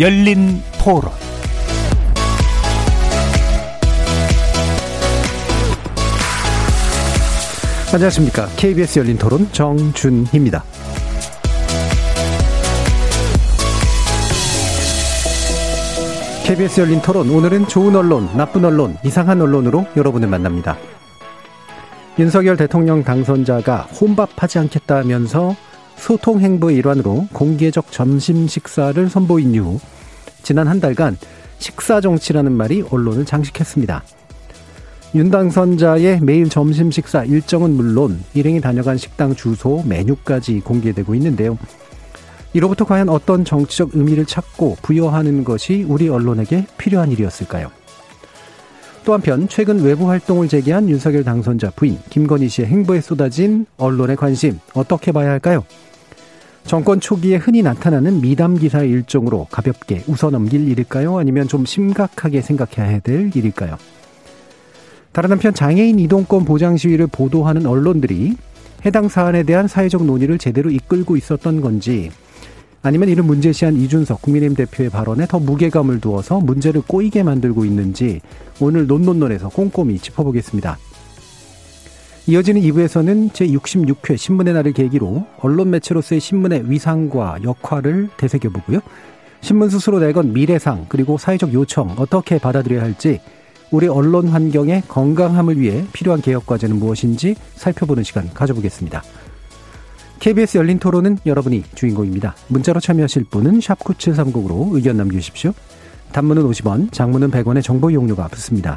열린 토론 안녕하십니까. KBS 열린 토론 정준희입니다. KBS 열린 토론 오늘은 좋은 언론, 나쁜 언론, 이상한 언론으로 여러분을 만납니다. 윤석열 대통령 당선자가 혼밥하지 않겠다 하면서 소통 행보의 일환으로 공개적 점심 식사를 선보인 이후 지난 한 달간 식사 정치라는 말이 언론을 장식했습니다. 윤 당선자의 매일 점심 식사 일정은 물론 일행이 다녀간 식당 주소, 메뉴까지 공개되고 있는데요. 이로부터 과연 어떤 정치적 의미를 찾고 부여하는 것이 우리 언론에게 필요한 일이었을까요? 또 한편 최근 외부 활동을 재개한 윤석열 당선자 부인 김건희 씨의 행보에 쏟아진 언론의 관심 어떻게 봐야 할까요? 정권 초기에 흔히 나타나는 미담 기사의 일종으로 가볍게 웃어넘길 일일까요? 아니면 좀 심각하게 생각해야 될 일일까요? 다른 한편 장애인 이동권 보장 시위를 보도하는 언론들이 해당 사안에 대한 사회적 논의를 제대로 이끌고 있었던 건지 아니면 이를 문제시한 이준석 국민의힘 대표의 발언에 더 무게감을 두어서 문제를 꼬이게 만들고 있는지 오늘 논논논에서 꼼꼼히 짚어보겠습니다. 이어지는 2부에서는 제66회 신문의 날을 계기로 언론 매체로서의 신문의 위상과 역할을 되새겨보고요. 신문 스스로 내건 미래상 그리고 사회적 요청 어떻게 받아들여야 할지 우리 언론 환경의 건강함을 위해 필요한 개혁 과제는 무엇인지 살펴보는 시간 가져보겠습니다. KBS 열린 토론은 여러분이 주인공입니다. 문자로 참여하실 분은 9730으로 의견 남겨주십시오. 단문은 50원, 장문은 100원의 정보 이용료가 붙습니다.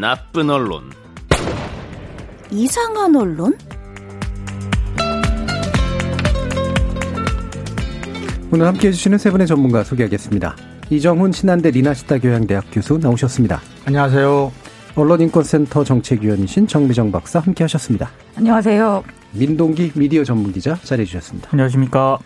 나쁜 언론, 이상한 언론? 오늘 함께 해 주시는 세 분의 전문가 소개하겠습니다. 이정훈 신한대 리나시타 교양대학 교수 나오셨습니다. 안녕하세요. 언론인권센터 정책위원이신 정미정 박사 함께 하셨습니다. 안녕하세요. 민동기 미디어 전문기자 자리해 주셨습니다. 안녕하십니까.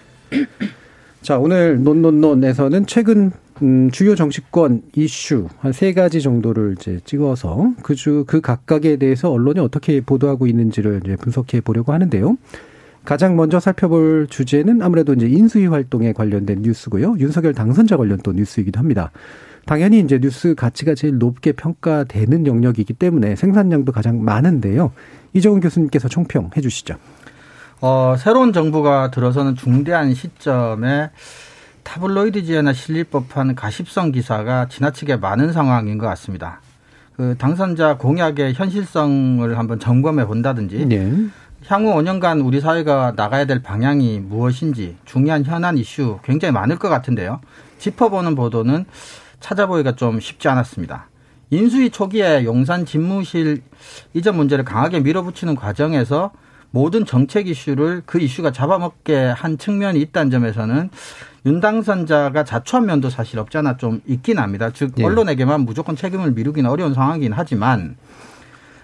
자, 오늘 논논논에서는 최근 음, 주요 정치권 이슈 한 세 가지 정도를 이제 찍어서 그주 그 각각에 대해서 언론이 어떻게 보도하고 있는지를 이제 분석해 보려고 하는데요. 가장 먼저 살펴볼 주제는 아무래도 이제 인수위 활동에 관련된 뉴스고요. 윤석열 당선자 관련 또 뉴스이기도 합니다. 당연히 이제 뉴스 가치가 제일 높게 평가되는 영역이기 때문에 생산량도 가장 많은데요. 이정훈 교수님께서 총평해 주시죠. 어, 새로운 정부가 들어서는 중대한 시점에 타블로이드지에나 실릴 법한 가십성 기사가 지나치게 많은 상황인 것 같습니다. 그 당선자 공약의 현실성을 한번 점검해 본다든지 네. 향후 5년간 우리 사회가 나가야 될 방향이 무엇인지 중요한 현안 이슈 굉장히 많을 것 같은데요. 짚어보는 보도는 찾아보기가 좀 쉽지 않았습니다. 인수위 초기에 용산 집무실 이전 문제를 강하게 밀어붙이는 과정에서 모든 정책 이슈를 그 이슈가 잡아먹게 한 측면이 있다는 점에서는 윤 당선자가 자초한 면도 사실 없잖아 좀 있긴 합니다. 즉 예. 언론에게만 무조건 책임을 미루기는 어려운 상황이긴 하지만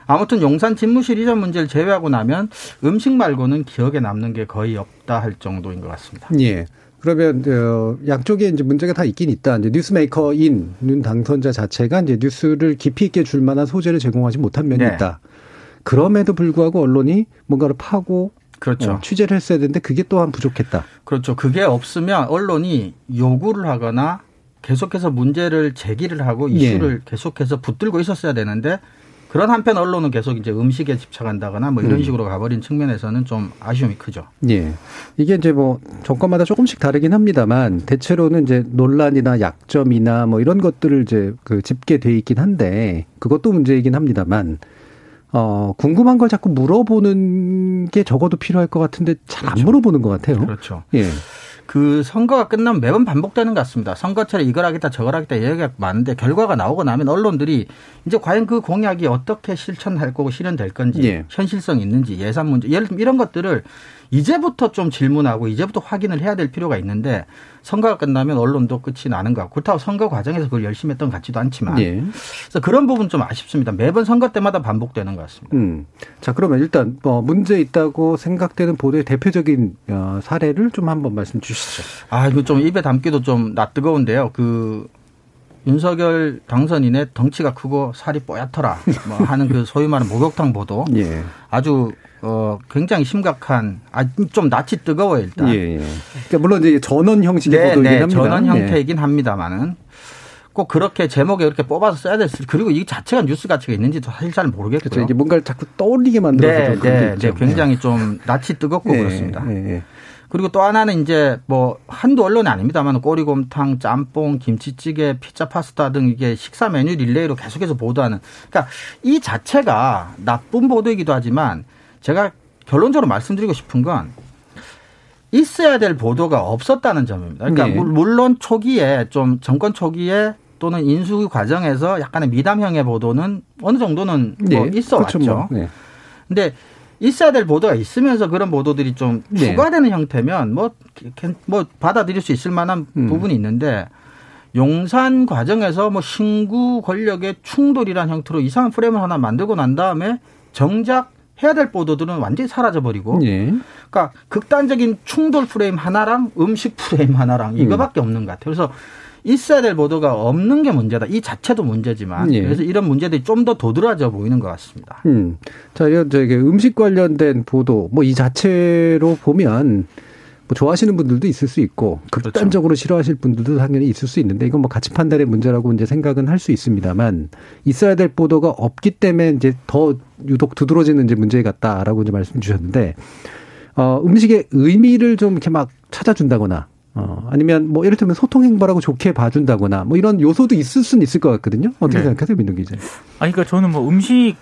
아무튼 용산 집무실 이전 문제를 제외하고 나면 음식 말고는 기억에 남는 게 거의 없다 할 정도인 것 같습니다. 예. 그러면 어, 양쪽에 이제 문제가 다 있긴 있다. 이제 뉴스메이커인 윤 당선자 자체가 이제 뉴스를 깊이 있게 줄 만한 소재를 제공하지 못한 면이 네. 있다. 그럼에도 불구하고 언론이 뭔가를 파고 그렇죠. 어, 취재를 했어야 되는데 그게 또한 부족했다. 그렇죠. 그게 없으면 언론이 요구를 하거나 계속해서 문제를 제기를 하고 예. 이슈를 계속해서 붙들고 있었어야 되는데 그런 한편 언론은 계속 이제 음식에 집착한다거나 뭐 이런 음. 식으로 가버린 측면에서는 좀 아쉬움이 크죠. 예. 이게 이제 뭐 정권마다 조금씩 다르긴 합니다만 대체로는 이제 논란이나 약점이나 뭐 이런 것들을 이제 그 집계돼 있긴 한데 그것도 문제이긴 합니다만 어 궁금한 걸 자꾸 물어보는 게 적어도 필요할 것 같은데 잘안 그렇죠. 물어보는 것 같아요. 그렇죠. 예. 그 선거가 끝나면 매번 반복되는 것 같습니다. 선거철에 이걸 하겠다 저걸 하겠다 얘기가 많은데 결과가 나오고 나면 언론들이 이제 과연 그 공약이 어떻게 실천할 거고 실현될 건지 예. 현실성 있는지 예산 문제 예를 들면 이런 것들을 이제부터 좀 질문하고 이제부터 확인을 해야 될 필요가 있는데 선거가 끝나면 언론도 끝이 나는 것 같고 그렇다고 선거 과정에서 그걸 열심히 했던 것 같지도 않지만 예. 그래서 그런 부분 좀 아쉽습니다. 매번 선거 때마다 반복되는 것 같습니다. 음. 자, 그러면 일단 뭐 문제 있다고 생각되는 보도의 대표적인 어, 사례를 좀 한번 말씀 주시죠. 아, 이거 좀 입에 담기도 좀 낯뜨거운데요. 그 윤석열 당선인의 덩치가 크고 살이 뽀얗더라. 뭐 하는 그 소위 말하는 목욕탕 보도. 예. 아주 어 굉장히 심각한 아 좀 낯이 뜨거워요 일단. 예, 예. 그러니까 물론 이제 전원 형식의 네, 보도이긴 네, 합니다. 전원 예. 형태이긴 합니다만은 꼭 그렇게 제목에 이렇게 뽑아서 써야 될 수. 그리고 이 자체가 뉴스 가치가 있는지도 사실 잘 모르겠고요. 그렇죠. 이게 뭔가를 자꾸 떠올리게 만들어서 네, 좀 네. 네, 굉장히 좀 낯이 뜨겁고 예, 그렇습니다. 예, 예. 그리고 또 하나는 이제 뭐 한두 언론이 아닙니다만 꼬리곰탕, 짬뽕, 김치찌개, 피자, 파스타 등 이게 식사 메뉴 릴레이로 계속해서 보도하는. 그러니까 이 자체가 나쁜 보도이기도 하지만 제가 결론적으로 말씀드리고 싶은 건 있어야 될 보도가 없었다는 점입니다. 그러니까 네. 물- 물론 초기에 좀 정권 초기에 또는 인수 과정에서 약간의 미담형의 보도는 어느 정도는 뭐 예, 있어 왔죠. 그렇죠, 뭐. 네. 근데 있어야 될 보도가 있으면서 그런 보도들이 좀 네. 추가되는 형태면 뭐, 괜- 뭐 받아들일 수 있을 만한 음. 부분이 있는데 용산 과정에서 뭐 신구 권력의 충돌이란 형태로 이상한 프레임을 하나 만들고 난 다음에 정작 해야 될 보도들은 완전히 사라져 버리고 예. 그러니까 극단적인 충돌 프레임 하나랑 음식 프레임 하나랑 음. 이거밖에 없는 것 같아요. 그래서 있어야 될 보도가 없는 게 문제다. 이 자체도 문제지만 예. 그래서 이런 문제들이 좀 더 도드라져 보이는 것 같습니다. 음. 자, 이런 저기 음식 관련된 보도 뭐 이 자체로 보면 뭐 좋아하시는 분들도 있을 수 있고 그렇죠. 극단적으로 싫어하실 분들도 당연히 있을 수 있는데 이건 뭐 가치 판단의 문제라고 이제 생각은 할 수 있습니다만 있어야 될 보도가 없기 때문에 이제 더 유독 두드러지는 이제 문제 같다라고 이제 말씀 주셨는데 어 음식의 의미를 좀 이렇게 막 찾아준다거나 어 아니면 뭐 예를 들면 소통 행보라고 좋게 봐준다거나 뭐 이런 요소도 있을 수는 있을 것 같거든요. 어떻게 네. 생각하세요, 민동 기자? 아니, 그러니까 저는 뭐 음식,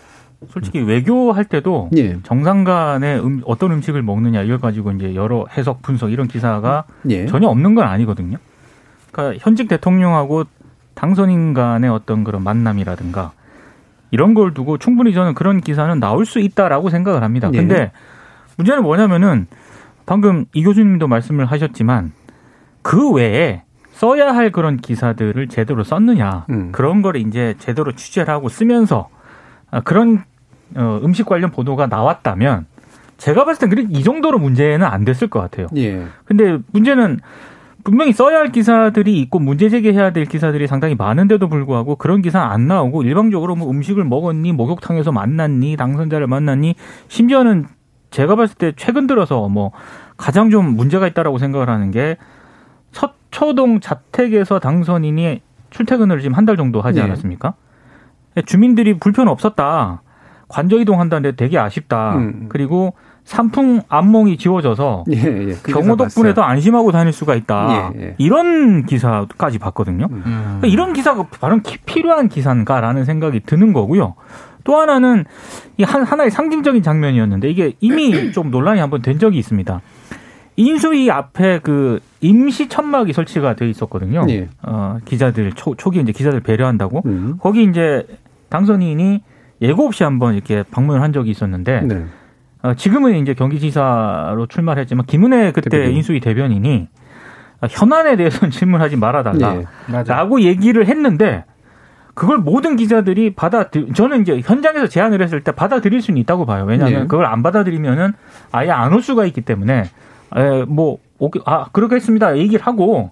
솔직히 외교할 때도 예. 정상 간에 음, 어떤 음식을 먹느냐 이걸 가지고 이제 여러 해석, 분석 이런 기사가 예. 전혀 없는 건 아니거든요. 그러니까 현직 대통령하고 당선인 간의 어떤 그런 만남이라든가 이런 걸 두고 충분히 저는 그런 기사는 나올 수 있다라고 생각을 합니다. 예. 근데 문제는 뭐냐면은 방금 이 교수님도 말씀을 하셨지만 그 외에 써야 할 그런 기사들을 제대로 썼느냐 음. 그런 거를 이제 제대로 취재를 하고 쓰면서 아, 그런 어, 음식 관련 보도가 나왔다면 제가 봤을 땐 이 정도로 문제는 안 됐을 것 같아요. 예. 근데 문제는 분명히 써야 할 기사들이 있고 문제 제기해야 될 기사들이 상당히 많은데도 불구하고 그런 기사 안 나오고 일방적으로 뭐 음식을 먹었니 목욕탕에서 만났니 당선자를 만났니 심지어는 제가 봤을 때 최근 들어서 뭐 가장 좀 문제가 있다라고 생각을 하는 게 서초동 자택에서 당선인이 출퇴근을 지금 한 달 정도 하지 네. 않았습니까? 주민들이 불편 없었다. 관저 이동한다는데 되게 아쉽다. 음. 그리고 산풍 안몽이 지워져서 예, 예. 그 경호 기사 덕분에 더 봤어요. 안심하고 다닐 수가 있다. 예, 예. 이런 기사까지 봤거든요. 음. 그러니까 이런 기사가 바로 기- 필요한 기사인가라는 생각이 드는 거고요. 또 하나는 이 한, 하나의 상징적인 장면이었는데 이게 이미 좀 논란이 한번 된 적이 있습니다. 인수위 앞에 그 임시 천막이 설치가 돼 있었거든요. 예. 어, 기자들 초, 초기에 이제 기자들 배려한다고 음. 거기 이제 당선인이 예고 없이 한번 이렇게 방문을 한 적이 있었는데 네. 어, 지금은 이제 경기지사로 출마를 했지만 김은혜 그때 대변인. 인수위 대변인이 아, 현안에 대해서는 질문하지 말아달라. 예. 맞아. 라고 얘기를 했는데 그걸 모든 기자들이 받아들 저는 이제 현장에서 제안을 했을 때 받아들일 수는 있다고 봐요. 왜냐하면 네. 그걸 안 받아들이면은 아예 안 올 수가 있기 때문에 에, 뭐 오케이, 아 그렇겠습니다 얘기를 하고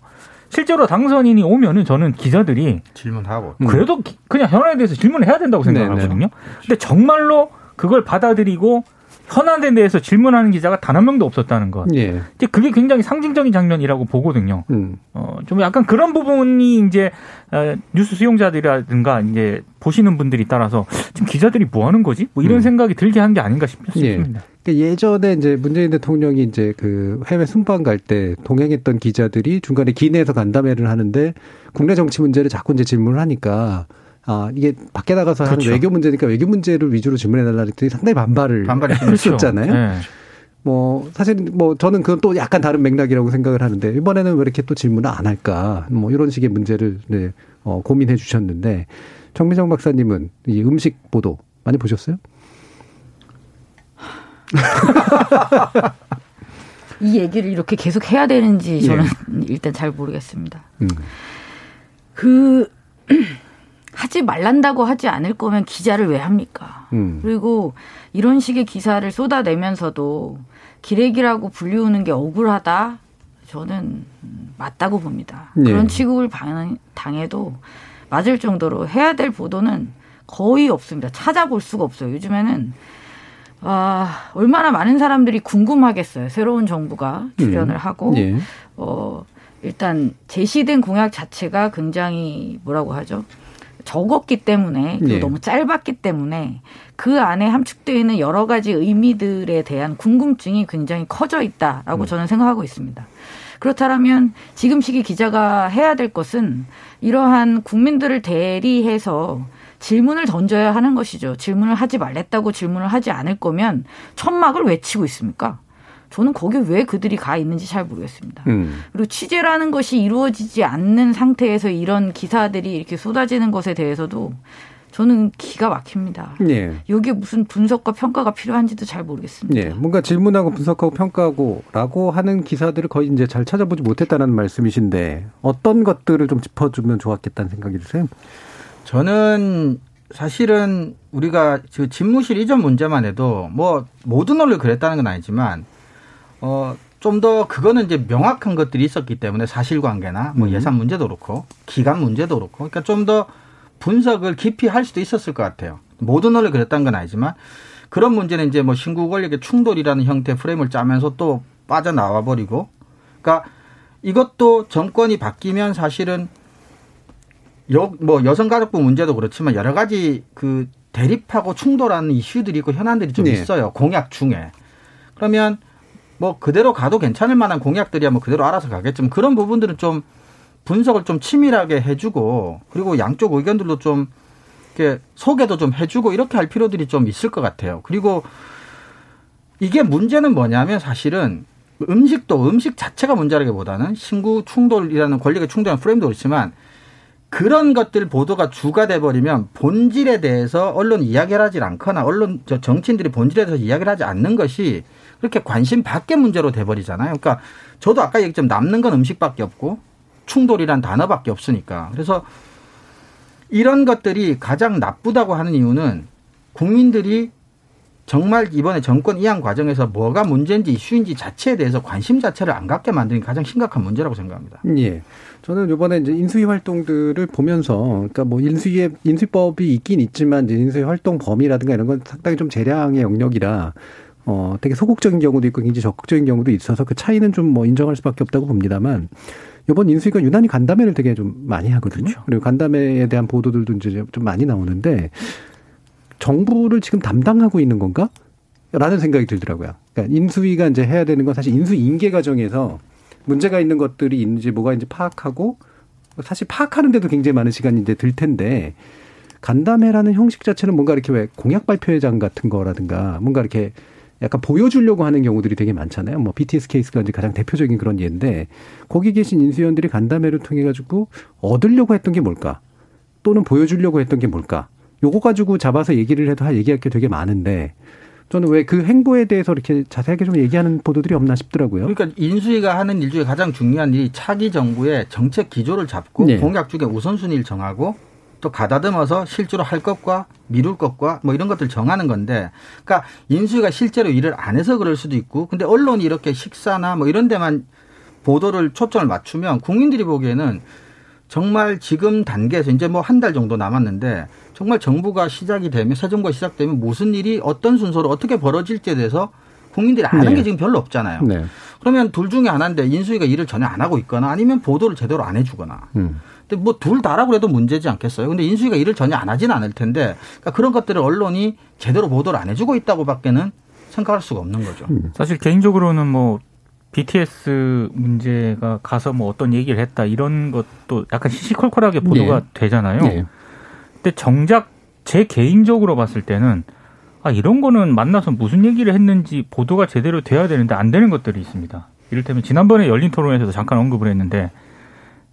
실제로 당선인이 오면은 저는 기자들이 질문하고. 음. 그래도 기- 그냥 현안에 대해서 질문을 해야 된다고 네, 생각하거든요. 근데 정말로 그걸 받아들이고 현안에 대해서 질문하는 기자가 단 한 명도 없었다는 것. 예. 이제 그게 굉장히 상징적인 장면이라고 보거든요. 음. 어, 좀 약간 그런 부분이 이제 어, 뉴스 수용자들이라든가 이제 보시는 분들이 따라서 지금 기자들이 뭐 하는 거지? 뭐 이런 음. 생각이 들게 한 게 아닌가 싶- 예. 싶습니다. 그러니까 예전에 이제 문재인 대통령이 이제 그 해외 순방 갈 때 동행했던 기자들이 중간에 기내에서 간담회를 하는데 국내 정치 문제를 자꾸 이제 질문을 하니까 아 이게 밖에 나가서 하는 그렇죠. 외교 문제니까 외교 문제를 위주로 질문해 달라 그랬더니 상당히 반발을 했었잖아요. 네. 뭐 사실 뭐 저는 그건 또 약간 다른 맥락이라고 생각을 하는데 이번에는 왜 이렇게 또 질문을 안 할까 뭐 이런 식의 문제를 네, 어, 고민해 주셨는데 정미정 박사님은 이 음식 보도 많이 보셨어요? 이 얘기를 이렇게 계속 해야 되는지 저는 일단 잘 모르겠습니다. 음. 그 하지 말란다고 하지 않을 거면 기자를 왜 합니까? 음. 그리고 이런 식의 기사를 쏟아내면서도 기레기라고 불리우는 게 억울하다. 저는 맞다고 봅니다. 예. 그런 취급을 방- 당해도 맞을 정도로 해야 될 보도는 거의 없습니다. 찾아볼 수가 없어요. 요즘에는 아, 얼마나 많은 사람들이 궁금하겠어요. 새로운 정부가 출연을 음. 하고 예. 어, 일단 제시된 공약 자체가 굉장히 뭐라고 하죠? 적었기 때문에 그리고 예. 너무 짧았기 때문에 그 안에 함축되어 있는 여러 가지 의미들에 대한 궁금증이 굉장히 커져 있다라고 음. 저는 생각하고 있습니다. 그렇다면 지금 시기 기자가 해야 될 것은 이러한 국민들을 대리해서 질문을 던져야 하는 것이죠. 질문을 하지 말랬다고 질문을 하지 않을 거면 천막을 외치고 있습니까? 저는 거기에 왜 그들이 가 있는지 잘 모르겠습니다. 음. 그리고 취재라는 것이 이루어지지 않는 상태에서 이런 기사들이 이렇게 쏟아지는 것에 대해서도 저는 기가 막힙니다. 예. 여기에 무슨 분석과 평가가 필요한지도 잘 모르겠습니다. 예. 뭔가 질문하고 분석하고 평가하고라고 하는 기사들을 거의 이제 잘 찾아보지 못했다는 말씀이신데 어떤 것들을 좀 짚어주면 좋았겠다는 생각이 드세요? 저는 사실은 우리가 그 집무실 이전 문제만 해도 뭐 모든 언론이 그랬다는 건 아니지만 어 좀 더 그거는 이제 명확한 것들이 있었기 때문에 사실관계나 뭐 음. 예산 문제도 그렇고 기간 문제도 그렇고 그러니까 좀 더 분석을 깊이 할 수도 있었을 것 같아요. 모든 언론이 그랬다는 건 아니지만 그런 문제는 이제 뭐 신구 권력의 충돌이라는 형태의 프레임을 짜면서 또 빠져나와 버리고 그러니까 이것도 정권이 바뀌면 사실은 여, 뭐 여성가족부 문제도 그렇지만 여러 가지 그 대립하고 충돌하는 이슈들이 있고 현안들이 좀 네. 있어요. 공약 중에. 그러면 뭐 그대로 가도 괜찮을 만한 공약들이야 뭐 그대로 알아서 가겠지만 그런 부분들은 좀 분석을 좀 치밀하게 해주고 그리고 양쪽 의견들도 좀 이렇게 소개도 좀 해주고 이렇게 할 필요들이 좀 있을 것 같아요. 그리고 이게 문제는 뭐냐면 사실은 음식도 음식 자체가 문제라기보다는 신구 충돌이라는 권력의 충돌이라는 프레임도 그렇지만 그런 것들 보도가 주가 돼버리면 본질에 대해서 언론 이야기를 하지 않거나 언론 저 정치인들이 본질에 대해서 이야기를 하지 않는 것이 그렇게 관심 밖의 문제로 돼버리잖아요. 그러니까 저도 아까 얘기했지만 남는 건 음식밖에 없고 충돌이란 단어밖에 없으니까 그래서 이런 것들이 가장 나쁘다고 하는 이유는 국민들이 정말 이번에 정권 이양 과정에서 뭐가 문제인지 이슈인지 자체에 대해서 관심 자체를 안 갖게 만드는 게 가장 심각한 문제라고 생각합니다. 예. 저는 이번에 이제 인수위 활동들을 보면서, 그러니까 뭐 인수위에, 인수법이 있긴 있지만, 인수위 활동 범위라든가 이런 건 상당히 좀 재량의 영역이라, 어, 되게 소극적인 경우도 있고 굉장히 적극적인 경우도 있어서 그 차이는 좀 뭐 인정할 수밖에 없다고 봅니다만, 이번 인수위가 유난히 간담회를 되게 좀 많이 하거든요. 그렇죠. 그리고 간담회에 대한 보도들도 이제 좀 많이 나오는데, 정부를 지금 담당하고 있는 건가? 라는 생각이 들더라고요. 그러니까 인수위가 이제 해야 되는 건 사실 인수 인계 과정에서 문제가 있는 것들이 있는지 뭐가 있는지 파악하고 사실 파악하는데도 굉장히 많은 시간이 이제 들 텐데 간담회라는 형식 자체는 뭔가 이렇게 왜 공약 발표회장 같은 거라든가 뭔가 이렇게 약간 보여주려고 하는 경우들이 되게 많잖아요. 뭐 BTS 케이스가 이제 가장 대표적인 그런 예인데 거기 계신 인수위원들이 간담회를 통해 가지고 얻으려고 했던 게 뭘까? 또는 보여주려고 했던 게 뭘까? 요거 가지고 잡아서 얘기를 해도 할 얘기할 게 되게 많은데 저는 왜 그 행보에 대해서 이렇게 자세하게 좀 얘기하는 보도들이 없나 싶더라고요. 그러니까 인수위가 하는 일 중에 가장 중요한 일이 차기 정부의 정책 기조를 잡고 네. 공약 중에 우선순위를 정하고 또 가다듬어서 실제로 할 것과 미룰 것과 뭐 이런 것들 정하는 건데 그러니까 인수위가 실제로 일을 안 해서 그럴 수도 있고 근데 언론이 이렇게 식사나 뭐 이런 데만 보도를 초점을 맞추면 국민들이 보기에는 정말 지금 단계에서 이제 뭐 한 달 정도 남았는데 정말 정부가 시작이 되면 새 정부가 시작되면 무슨 일이 어떤 순서로 어떻게 벌어질지에 대해서 국민들이 아는 네. 게 지금 별로 없잖아요. 네. 그러면 둘 중에 하나인데 인수위가 일을 전혀 안 하고 있거나 아니면 보도를 제대로 안 해주거나. 음. 근데 뭐 둘 다라고 해도 문제지 않겠어요. 근데 인수위가 일을 전혀 안 하지는 않을 텐데 그러니까 그런 것들을 언론이 제대로 보도를 안 해주고 있다고밖에는 생각할 수가 없는 거죠. 사실 개인적으로는 뭐 BTS 문제가 가서 뭐 어떤 얘기를 했다 이런 것도 약간 시시콜콜하게 보도가 네. 되잖아요. 네. 근데 정작 제 개인적으로 봤을 때는 아 이런 거는 만나서 무슨 얘기를 했는지 보도가 제대로 돼야 되는데 안 되는 것들이 있습니다. 이를테면 지난번에 열린 토론에서도 잠깐 언급을 했는데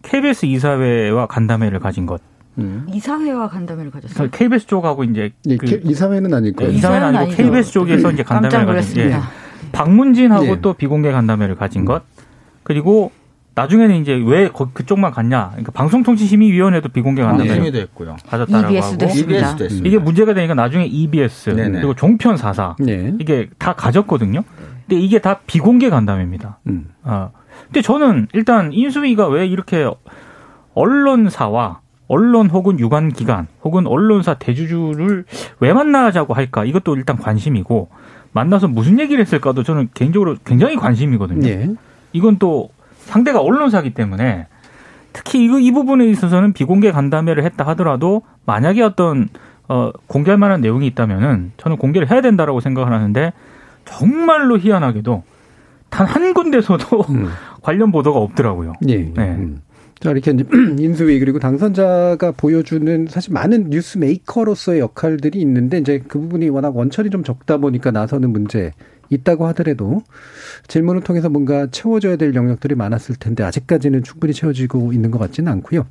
KBS 이사회와 간담회를 가진 것. 음. 이사회와 간담회를 가졌어요. KBS 쪽하고 이제 예, 그 케- 이사회는 아닐 거예요. 네, 이사회는 이사회는 아니고 아니죠. KBS 쪽에서 이제 간담회를 가진 예. 놀랐습니다. 박문진하고 예. 또 비공개 간담회를 가진 것 그리고 나중에는 이제 왜 거- 그쪽만 갔냐 그러니까 방송통신심의위원회도 비공개 간담회를 심의도 했고요. 가졌다라고 EBS도 하고 했습니다. EBS도 했습니다. 이게 문제가 되니까 나중에 EBS 네네. 그리고 종편 사사 네. 이게 다 가졌거든요. 근데 이게 다 비공개 간담회입니다. 음. 아 근데 저는 일단 인수위가 왜 이렇게 언론사와 언론 혹은 유관 기관 혹은 언론사 대주주를 왜 만나자고 할까 이것도 일단 관심이고 만나서 무슨 얘기를 했을까도 저는 개인적으로 굉장히 관심이거든요. 예. 이건 또 상대가 언론사기 때문에 특히 이거 이 부분에 있어서는 비공개 간담회를 했다 하더라도 만약에 어떤 어 공개할 만한 내용이 있다면은 저는 공개를 해야 된다라고 생각을 하는데 정말로 희한하게도 단 한 군데서도 음. 관련 보도가 없더라고요. 예. 네. 음. 자, 이렇게 인수위 그리고 당선자가 보여주는 사실 많은 뉴스 메이커로서의 역할들이 있는데 이제 그 부분이 워낙 원천이 좀 적다 보니까 나서는 문제 있다고 하더라도 질문을 통해서 뭔가 채워져야 될 영역들이 많았을 텐데 아직까지는 충분히 채워지고 있는 것 같지는 않고요.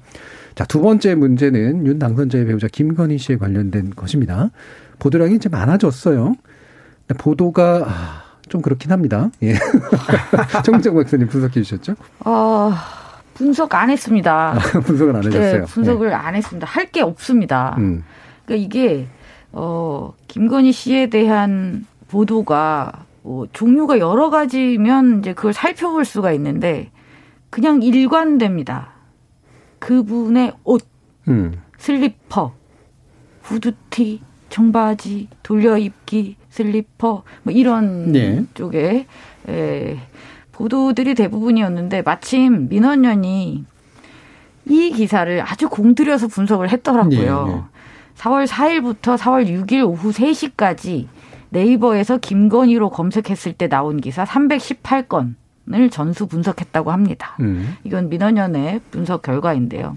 자, 두 번째 문제는 윤 당선자의 배우자 김건희 씨에 관련된 것입니다. 보도량이 이제 많아졌어요. 보도가 아, 좀 그렇긴 합니다. 예. 정정 박사님 분석해 주셨죠? 어, 분석 안 했습니다. 분석을 안 하셨어요. 네, 분석을 안 했습니다. 할 게 없습니다. 예. 음. 그러니까 이게 어 김건희 씨에 대한 보도가 뭐 종류가 여러 가지면 이제 그걸 살펴볼 수가 있는데 그냥 일관됩니다. 그분의 옷, 음. 슬리퍼, 후드티, 청바지, 돌려입기, 슬리퍼 뭐 이런 네. 쪽에 에, 보도들이 대부분이었는데 마침 민원연이 이 기사를 아주 공들여서 분석을 했더라고요. 네, 네. 4월 4일부터 4월 6일 오후 3시까지 네이버에서 김건희로 검색했을 때 나온 기사 318건을 전수 분석했다고 합니다. 음. 이건 민원연의 분석 결과인데요.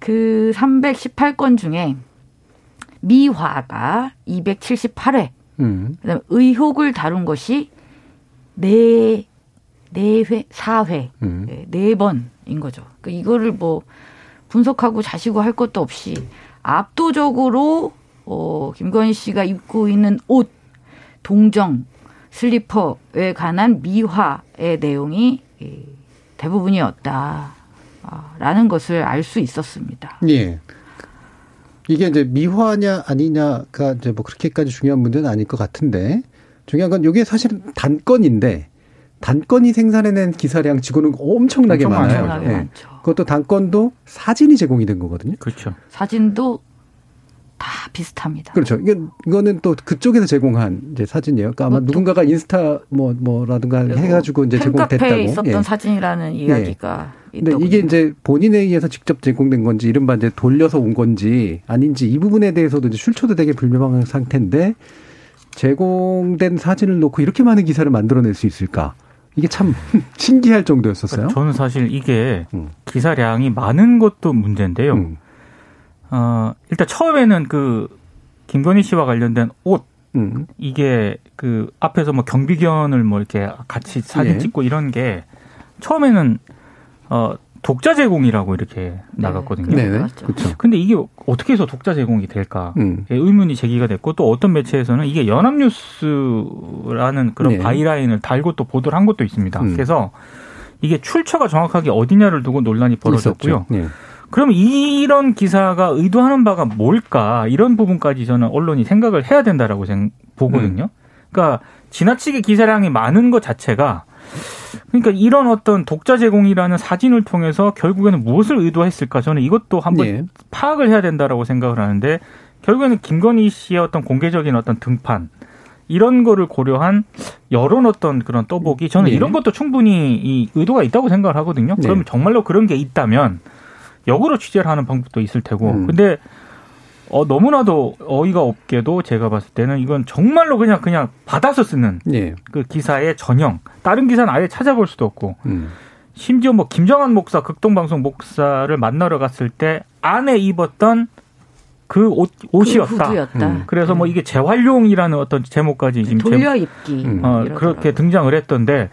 그 318건 중에 미화가 278회, 음. 그다음에 의혹을 다룬 것이 네, 네 회, 4회, 음. 네 번인 거죠. 그 이거를 뭐 분석하고 자시고 할 것도 없이 압도적으로 어, 김건희 씨가 입고 있는 옷, 동정, 슬리퍼에 관한 미화의 내용이 이, 대부분이었다라는 것을 알 수 있었습니다. 예. 이게 이제 미화냐 아니냐가 이제 뭐 그렇게까지 중요한 문제는 아닐 것 같은데 중요한 건 이게 사실은 단건인데 단건이 생산해낸 기사량 치고는 엄청나게 엄청 많아요. 엄청나게 예. 많죠. 그것도 단건도 사진이 제공이 된 거거든요. 그렇죠. 사진도 다 비슷합니다. 그렇죠. 이게 이거는 또 그쪽에서 제공한 이제 사진이에요. 그러니까 아마 뭐 누군가가 인스타 뭐 뭐라든가 해가지고 이제 제공됐다고. 있었던 예. 사진이라는 이야기가 근데 있더군요. 이게 이제 본인에 의해서 직접 제공된 건지 이른바 이제 돌려서 온 건지 아닌지 이 부분에 대해서도 이제 출처도 되게 불명확한 상태인데 제공된 사진을 놓고 이렇게 많은 기사를 만들어낼 수 있을까? 이게 참 신기할 정도였었어요. 저는 사실 이게 음. 기사량이 많은 것도 문제인데요. 음. 어, 일단 처음에는 그 김건희 씨와 관련된 옷 음. 이게 그 앞에서 뭐 경비견을 뭐 이렇게 같이 사진 예. 찍고 이런 게 처음에는 어 독자 제공이라고 이렇게 나갔거든요. 네, 네. 맞죠. 그렇죠. 근데 이게 어떻게 해서 독자 제공이 될까? 음. 예, 의문이 제기가 됐고 또 어떤 매체에서는 이게 연합뉴스라는 그런 네. byline을 달고 또 보도를 한 것도 있습니다. 음. 그래서 이게 출처가 정확하게 어디냐를 두고 논란이 벌어졌고요. 예. 그럼 이런 기사가 의도하는 바가 뭘까? 이런 부분까지 저는 언론이 생각을 해야 된다라고 생, 보거든요. 음. 그러니까 지나치게 기사량이 많은 것 자체가 그러니까 이런 어떤 독자 제공이라는 사진을 통해서 결국에는 무엇을 의도했을까 저는 이것도 한번 예. 파악을 해야 된다라고 생각을 하는데 결국에는 김건희 씨의 어떤 공개적인 어떤 등판 이런 거를 고려한 여론 어떤 그런 떠보기 저는 네. 이런 것도 충분히 이 의도가 있다고 생각을 하거든요. 네. 그러면 정말로 그런 게 있다면 역으로 취재를 하는 방법도 있을 테고. 음. 근데 어 너무나도 어이가 없게도 제가 봤을 때는 이건 정말로 그냥 그냥 받아서 쓰는 예. 그 기사의 전형. 다른 기사는 아예 찾아볼 수도 없고. 음. 심지어 뭐 김정한 목사 극동방송 목사를 만나러 갔을 때 안에 입었던 그 옷, 옷이었다. 그 후드였다. 음. 그래서 뭐 이게 재활용이라는 어떤 제목까지 지금 제- 돌려입기 음. 어, 이러더라고요. 그렇게 등장을 했던데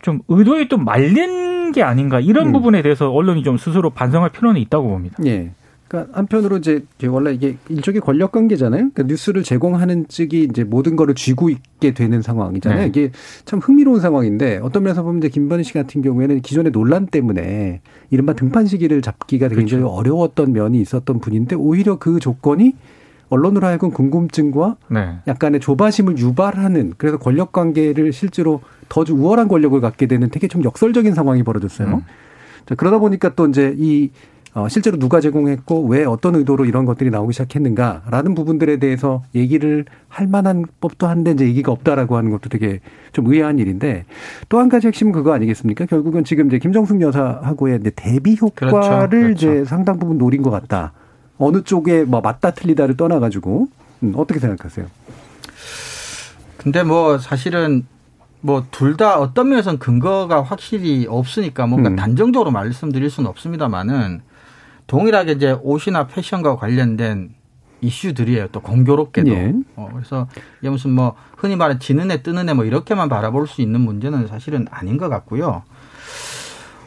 좀 의도에 좀 말린 게 아닌가 이런 음. 부분에 대해서 언론이 좀 스스로 반성할 필요는 있다고 봅니다. 예. 그러니까 한편으로 이제 원래 이게 일종의 권력 관계잖아요. 그러니까 뉴스를 제공하는 측이 이제 모든 거를 쥐고 있게 되는 상황이잖아요. 네. 이게 참 흥미로운 상황인데 어떤 면에서 보면 이제 김건희 씨 같은 경우에는 기존의 논란 때문에 이른바 등판 시기를 잡기가 굉장히 그렇죠. 어려웠던 면이 있었던 분인데 오히려 그 조건이 언론으로 하여금 궁금증과 네. 약간의 조바심을 유발하는 그래서 권력 관계를 실제로 더 우월한 권력을 갖게 되는 되게 좀 역설적인 상황이 벌어졌어요. 음. 자, 그러다 보니까 또 이제 이 어, 실제로 누가 제공했고 왜 어떤 의도로 이런 것들이 나오기 시작했는가라는 부분들에 대해서 얘기를 할 만한 법도 한데 이제 얘기가 없다라고 하는 것도 되게 좀 의아한 일인데 또 한 가지 핵심은 그거 아니겠습니까? 결국은 지금 이제 김정숙 여사하고의 이제 대비 효과를 그렇죠. 그렇죠. 이제 상당 부분 노린 것 같다. 어느 쪽에 뭐 맞다 틀리다를 떠나가지고 음, 어떻게 생각하세요? 근데 뭐 사실은 뭐둘다 어떤 면에서는 근거가 확실히 없으니까 뭔가 음. 단정적으로 말씀드릴 수는 없습니다만은 동일하게 이제 옷이나 패션과 관련된 이슈들이에요. 또 공교롭게도. 예. 어, 그래서 이게 무슨 뭐 흔히 말하는 지는 애 뜨는 애 뭐 이렇게만 바라볼 수 있는 문제는 사실은 아닌 것 같고요.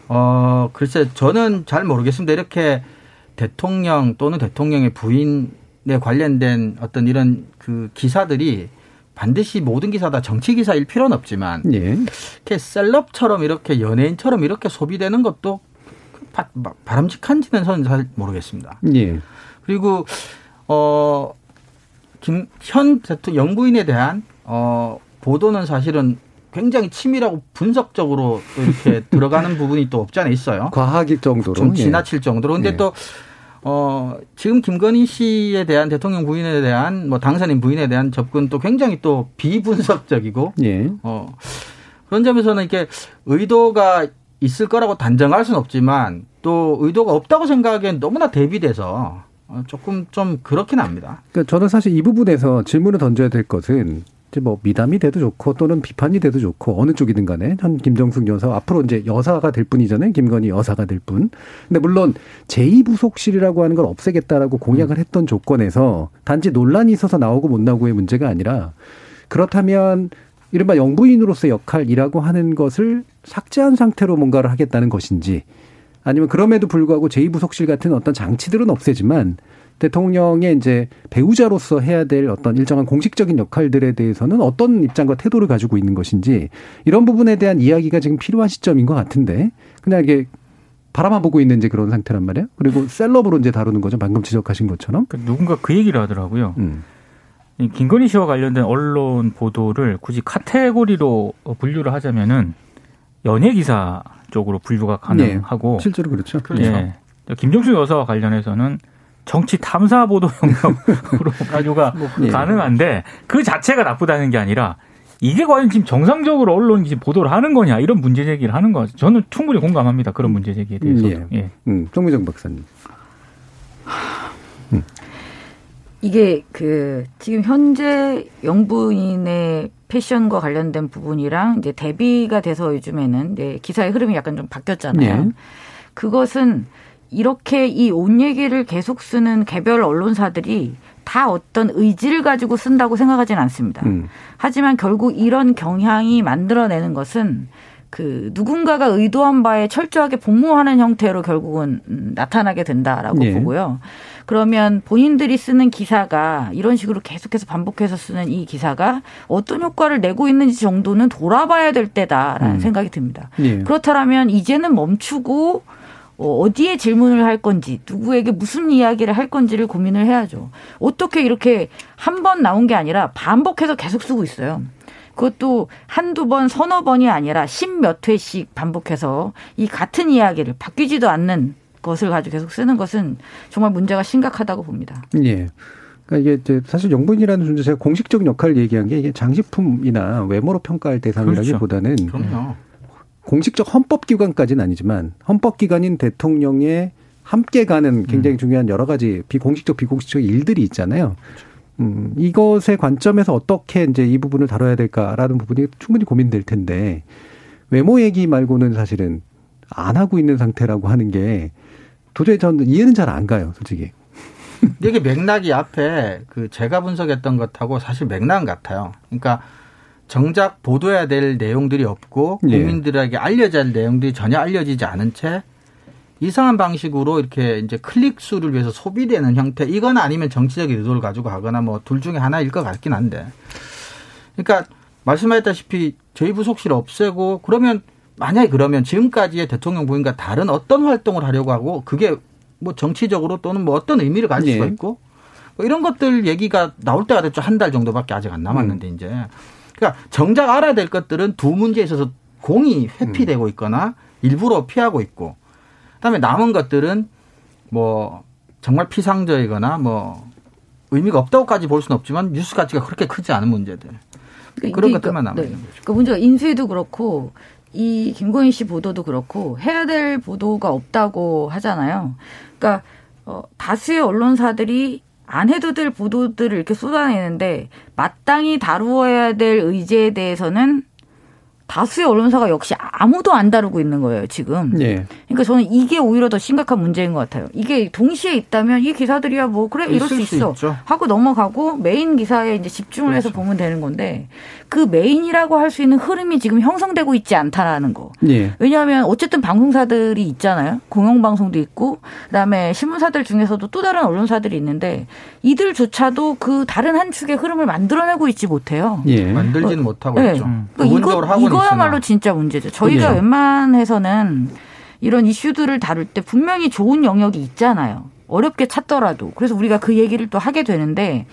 어, 글쎄 저는 잘 모르겠습니다. 이렇게 대통령 또는 대통령의 부인에 관련된 어떤 이런 그 기사들이 반드시 모든 기사 다 정치 기사일 필요는 없지만 예. 이렇게 셀럽처럼 이렇게 연예인처럼 이렇게 소비되는 것도 바, 바- 바람직한지는 저는 잘 모르겠습니다. 예. 그리고 어, 어김 현 대통령 영부인에 대한 어 보도는 사실은 굉장히 치밀하고 분석적으로 또 이렇게 들어가는 부분이 또 없지 않아 있어요. 과학일 정도로 좀 예. 지나칠 정도로. 근데 예. 또, 어, 지금 김건희 씨에 대한 대통령 부인에 대한 뭐 당선인 부인에 대한 접근도 굉장히 또 비분석적이고, 예. 어, 그런 점에서는 이렇게 의도가 있을 거라고 단정할 수는 없지만 또 의도가 없다고 생각하기엔 너무나 대비돼서 어, 조금 좀 그렇긴 합니다. 그러니까 저는 사실 이 부분에서 질문을 던져야 될 것은 이제 뭐 미담이 돼도 좋고 또는 비판이 돼도 좋고 어느 쪽이든 간에 현 김정숙 여사 앞으로 이제 여사가 될 뿐이잖아요. 김건희 여사가 될 뿐. 근데 물론 제2부속실이라고 하는 걸 없애겠다라고 공약을 했던 조건에서 단지 논란이 있어서 나오고 못 나오고의 문제가 아니라 그렇다면 이른바 영부인으로서의 역할이라고 하는 것을 삭제한 상태로 뭔가를 하겠다는 것인지 아니면 그럼에도 불구하고 제2부속실 같은 어떤 장치들은 없애지만 대통령의 이제 배우자로서 해야 될 어떤 일정한 공식적인 역할들에 대해서는 어떤 입장과 태도를 가지고 있는 것인지 이런 부분에 대한 이야기가 지금 필요한 시점인 것 같은데 그냥 이게 바라만 보고 있는 이제 그런 상태란 말이에요. 그리고 셀럽으로 이제 다루는 거죠. 방금 지적하신 것처럼. 그 누군가 그 얘기를 하더라고요. 음. 이 김건희 씨와 관련된 언론 보도를 굳이 카테고리로 어, 분류를 하자면은 연예 기사 쪽으로 분류가 가능하고 실제로 그렇죠. 예. 김정수 여사와 관련해서는 정치 탐사 보도 영역으로 분류가 예. 가능한데 그 자체가 나쁘다는 게 아니라 이게 과연 지금 정상적으로 언론이 지금 보도를 하는 거냐 이런 문제 제기를 하는 거 저는 충분히 공감합니다 그런 문제 제기에 대해서 예. 예. 음, 정미정 박사님. 이게 그 지금 현재 영부인의 패션과 관련된 부분이랑 이제 대비가 돼서 요즘에는 이제 기사의 흐름이 약간 좀 바뀌었잖아요. 네. 그것은 이렇게 이 옷 얘기를 계속 쓰는 개별 언론사들이 다 어떤 의지를 가지고 쓴다고 생각하지는 않습니다. 음. 하지만 결국 이런 경향이 만들어내는 것은 그 누군가가 의도한 바에 철저하게 복무하는 형태로 결국은 음, 나타나게 된다라고 예. 보고요. 그러면 본인들이 쓰는 기사가 이런 식으로 계속해서 반복해서 쓰는 이 기사가 어떤 효과를 내고 있는지 정도는 돌아봐야 될 때다라는 음. 생각이 듭니다. 예. 그렇다면 이제는 멈추고 어, 어디에 질문을 할 건지 누구에게 무슨 이야기를 할 건지를 고민을 해야죠. 어떻게 이렇게 한 번 나온 게 아니라 반복해서 계속 쓰고 있어요. 그것도 한두 번, 서너 번이 아니라 십몇 회씩 반복해서 이 같은 이야기를 바뀌지도 않는 것을 가지고 계속 쓰는 것은 정말 문제가 심각하다고 봅니다. 예. 그러니까 이게 이제 사실 영분이라는 존재 제가 공식적 역할을 얘기한 게 이게 장식품이나 외모로 평가할 대상이라기보다는 그렇죠. 공식적 헌법기관까지는 아니지만 헌법기관인 대통령의 함께 가는 굉장히 중요한 여러 가지 비공식적 비공식적 일들이 있잖아요. 음, 이것의 관점에서 어떻게 이제 이 부분을 다뤄야 될까라는 부분이 충분히 고민될 텐데 외모 얘기 말고는 사실은 안 하고 있는 상태라고 하는 게 도저히 저는 이해는 잘 안 가요, 솔직히. 이게 맥락이 앞에 그 제가 분석했던 것하고 사실 맥락 같아요. 그러니까 정작 보도해야 될 내용들이 없고 예. 국민들에게 알려져야 할 내용들이 전혀 알려지지 않은 채 이상한 방식으로 이렇게 이제 클릭 수를 위해서 소비되는 형태 이건 아니면 정치적인 의도를 가지고 하거나 뭐 둘 중에 하나일 것 같긴 한데 그러니까 말씀하셨다시피 저희 부속실 없애고 그러면 만약에 그러면 지금까지의 대통령 부인과 다른 어떤 활동을 하려고 하고 그게 뭐 정치적으로 또는 뭐 어떤 의미를 가질 수가 예. 있고 뭐 이런 것들 얘기가 나올 때가 됐죠. 한 달 정도밖에 아직 안 남았는데 이제. 그러니까 정작 알아야 될 것들은 두 문제에 있어서 공이 회피되고 있거나 일부러 피하고 있고 그다음에 남은 것들은 뭐 정말 피상적이거나 뭐 의미가 없다고까지 볼 수는 없지만 뉴스 가치가 그렇게 크지 않은 문제들. 그러니까 그런 것들만 그러니까, 남아 있는 거죠. 그 문제가 인수위도 그렇고 이 김건희 씨 보도도 그렇고 해야 될 보도가 없다고 하잖아요. 그러니까 어, 다수의 언론사들이 안 해도 될 보도들을 이렇게 쏟아내는데 마땅히 다루어야 될 의제에 대해서는 다수의 언론사가 역시 아무도 안 다루고 있는 거예요, 지금. 예. 그러니까 저는 이게 오히려 더 심각한 문제인 것 같아요. 이게 동시에 있다면 이 기사들이야 뭐 그래 이럴 수수 있어 있죠. 하고 넘어가고 메인 기사에 이제 집중을 해서 그렇죠. 보면 되는 건데 그 메인이라고 할 수 있는 흐름이 지금 형성되고 있지 않다라는 거. 예. 왜냐하면 어쨌든 방송사들이 있잖아요. 공영방송도 있고 그다음에 신문사들 중에서도 또 다른 언론사들이 있는데 이들조차도 그 다른 한 축의 흐름을 만들어내고 있지 못해요. 예. 만들지는 못하고 네. 있죠. 그러니까 부분적으로 이거, 이거야말로 있으나. 진짜 문제죠. 저희가 예. 웬만해서는 이런 이슈들을 다룰 때 분명히 좋은 영역이 있잖아요. 어렵게 찾더라도. 그래서 우리가 그 얘기를 또 하게 되는데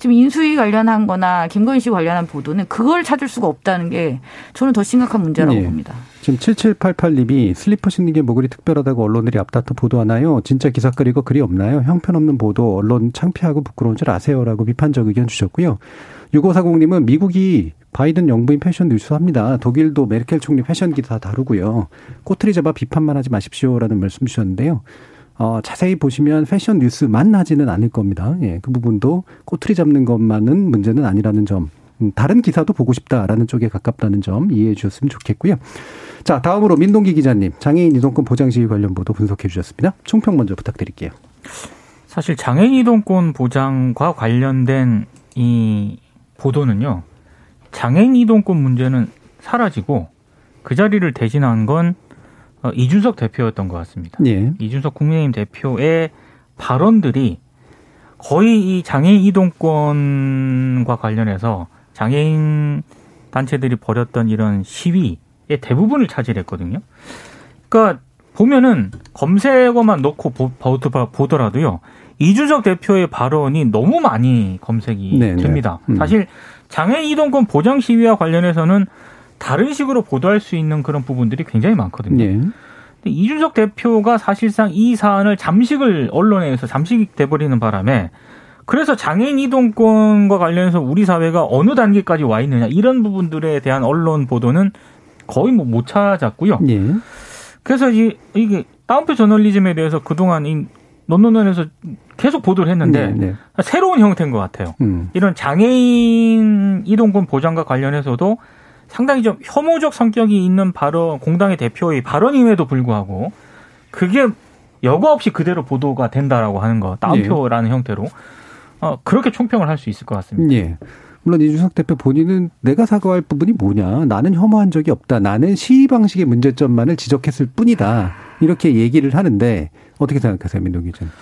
지금 인수위 관련한 거나 김건희 씨 관련한 보도는 그걸 찾을 수가 없다는 게 저는 더 심각한 문제라고 예. 봅니다. 지금 7788님이 슬리퍼 신는 게 뭐그리 특별하다고 언론들이 앞다퉈 보도하나요? 진짜 기사거리 이거 글이 없나요? 형편없는 보도 언론 창피하고 부끄러운 줄 아세요 라고 비판적 의견 주셨고요. 6540님은 미국이 바이든 영부인 패션 뉴스 합니다. 독일도 메르켈 총리 패션 기사 다루고요. 꼬투리 잡아 비판만 하지 마십시오라는 말씀 주셨는데요. 어, 자세히 보시면 패션 뉴스만 하지는 않을 겁니다. 예, 그 부분도 꼬투리 잡는 것만은 문제는 아니라는 점. 음, 다른 기사도 보고 싶다라는 쪽에 가깝다는 점 이해해 주셨으면 좋겠고요. 자, 다음으로 민동기 기자님, 장애인 이동권 보장 시위 관련 보도 분석해 주셨습니다. 총평 먼저 부탁드릴게요. 사실 장애인 이동권 보장과 관련된 이 보도는요. 장애인 이동권 문제는 사라지고 그 자리를 대신한 건 어, 이준석 대표였던 것 같습니다. 예. 이준석 국민의힘 대표의 발언들이 거의 이 장애인 이동권과 관련해서 장애인 단체들이 벌였던 이런 시위의 대부분을 차지했거든요. 그러니까 보면은 검색어만 넣고 보, 보더라도요. 이준석 대표의 발언이 너무 많이 검색이 네, 네. 됩니다. 음. 사실 장애인 이동권 보장 시위와 관련해서는 다른 식으로 보도할 수 있는 그런 부분들이 굉장히 많거든요. 예. 근데 이준석 대표가 사실상 이 사안을 잠식을 언론에서 잠식돼 버리는 바람에 그래서 장애인 이동권과 관련해서 우리 사회가 어느 단계까지 와 있느냐 이런 부분들에 대한 언론 보도는 거의 뭐 못 찾았고요. 예. 그래서 이 이게 다운표 저널리즘에 대해서 그동안 이 논논논에서 계속 보도를 했는데 네, 네. 새로운 형태인 것 같아요. 음. 이런 장애인 이동권 보장과 관련해서도 상당히 좀 혐오적 성격이 있는 발언 공당의 대표의 발언임에도 불구하고 그게 여과 없이 그대로 보도가 된다라고 하는 거 다운표라는 형태로 어, 그렇게 총평을 할 수 있을 것 같습니다. 예. 물론 이준석 대표 본인은 내가 사과할 부분이 뭐냐. 나는 혐오한 적이 없다. 나는 시위 방식의 문제점만을 지적했을 뿐이다. 이렇게 얘기를 하는데 어떻게 생각하세요, 민동 기자님?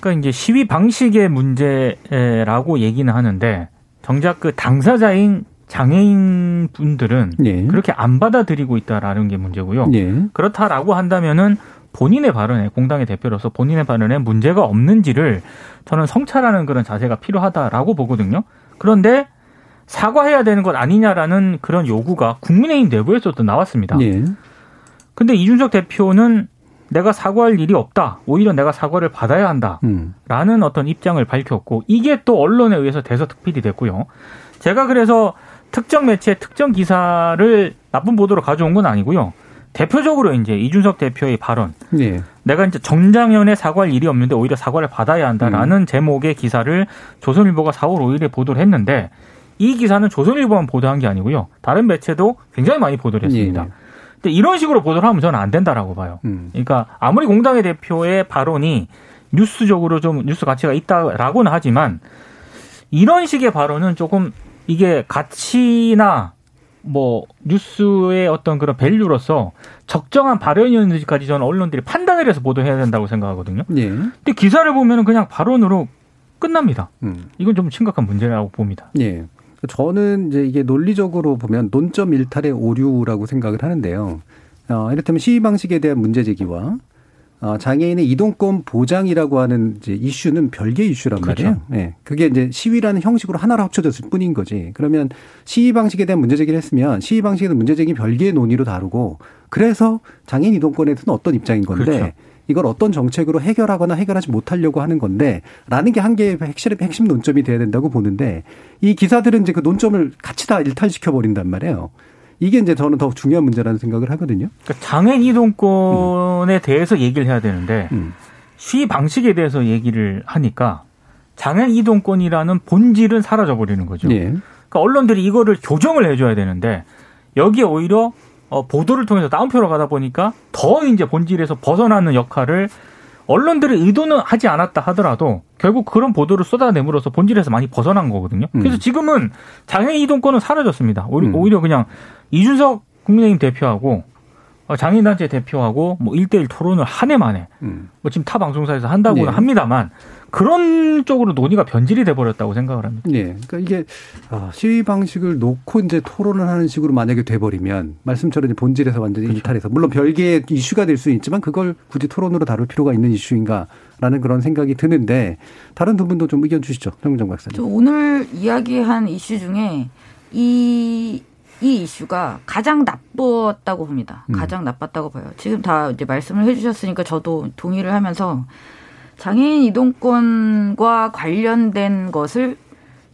그러니까 이제 시위 방식의 문제라고 얘기는 하는데 정작 그 당사자인 장애인 분들은 예. 그렇게 안 받아들이고 있다라는 게 문제고요. 예. 그렇다라고 한다면은 본인의 발언에 공당의 대표로서 본인의 발언에 문제가 없는지를 저는 성찰하는 그런 자세가 필요하다라고 보거든요. 그런데 사과해야 되는 것 아니냐라는 그런 요구가 국민의힘 내부에서도 나왔습니다. 예. 근데 이준석 대표는 내가 사과할 일이 없다. 오히려 내가 사과를 받아야 한다. 음. 라는 어떤 입장을 밝혔고 이게 또 언론에 의해서 대서특필이 됐고요. 제가 그래서 특정 매체 특정 기사를 나쁜 보도로 가져온 건 아니고요. 대표적으로 이제 이준석 대표의 발언. 예. 내가 이제 정장현에 사과할 일이 없는데 오히려 사과를 받아야 한다라는 음. 제목의 기사를 조선일보가 4월 5일에 보도를 했는데 이 기사는 조선일보만 보도한 게 아니고요. 다른 매체도 굉장히 많이 보도를 했습니다. 예. 근데 이런 식으로 보도를 하면 저는 안 된다라고 봐요. 음. 그러니까 아무리 공당의 대표의 발언이 뉴스적으로 좀 뉴스 가치가 있다라고는 하지만 이런 식의 발언은 조금 이게 가치나 뭐 뉴스의 어떤 그런 밸류로서 적정한 발언이었는지까지 저는 언론들이 판단을 해서 보도해야 된다고 생각하거든요. 예. 근데 기사를 보면은 그냥 발언으로 끝납니다. 음. 이건 좀 심각한 문제라고 봅니다. 예. 저는 이제 이게 논리적으로 보면 논점 일탈의 오류라고 생각을 하는데요. 어, 이를테면 시위 방식에 대한 문제 제기와 어, 장애인의 이동권 보장이라고 하는 이제 이슈는 별개 이슈란 그렇죠. 말이에요. 예. 그게 이제 시위라는 형식으로 하나로 합쳐졌을 뿐인 거지. 그러면 시위 방식에 대한 문제 제기를 했으면 시위 방식에 대한 문제 제기 별개의 논의로 다루고 그래서 장애인 이동권에 대해서는 어떤 입장인 건데 그렇죠. 이걸 어떤 정책으로 해결하거나 해결하지 못하려고 하는 건데 라는 게 한 개의 핵심, 핵심 논점이 돼야 된다고 보는데 이 기사들은 이제 그 논점을 같이 다 일탈시켜 버린단 말이에요. 이게 이제 저는 더 중요한 문제라는 생각을 하거든요. 그러니까 장애인 이동권에 대해서 얘기를 해야 되는데 음. 시위 방식에 대해서 얘기를 하니까 장애인 이동권이라는 본질은 사라져 버리는 거죠. 예. 그러니까 언론들이 이거를 교정을 해줘야 되는데 여기에 오히려 어, 보도를 통해서 다운표로 가다 보니까 더 이제 본질에서 벗어나는 역할을 언론들이 의도는 하지 않았다 하더라도 결국 그런 보도를 쏟아내므로써 본질에서 많이 벗어난 거거든요. 그래서 음. 지금은 장애인 이동권은 사라졌습니다. 오히- 음. 오히려 그냥 이준석 국민의힘 대표하고 어, 장애인단체 대표하고 뭐 1대1 토론을 한 해 만에 음. 뭐 지금 타 방송사에서 한다고는 예. 합니다만 그런 쪽으로 논의가 변질이 돼 버렸다고 생각을 합니다. 예. 그러니까 이게 아, 시위 방식을 놓고 이제 토론을 하는 식으로 만약에 돼버리면 말씀처럼 이제 본질에서 완전히 그렇죠. 일탈해서 물론 별개의 이슈가 될 수 있지만 그걸 굳이 토론으로 다룰 필요가 있는 이슈인가라는 그런 생각이 드는데 다른 두 분도 좀 의견 주시죠, 정민정 박사님. 저 오늘 이야기한 이슈 중에 이, 이 이슈가 가장 나빴다고 봅니다. 음. 가장 나빴다고 봐요. 지금 다 이제 말씀을 해주셨으니까 저도 동의를 하면서 장애인 이동권과 관련된 것을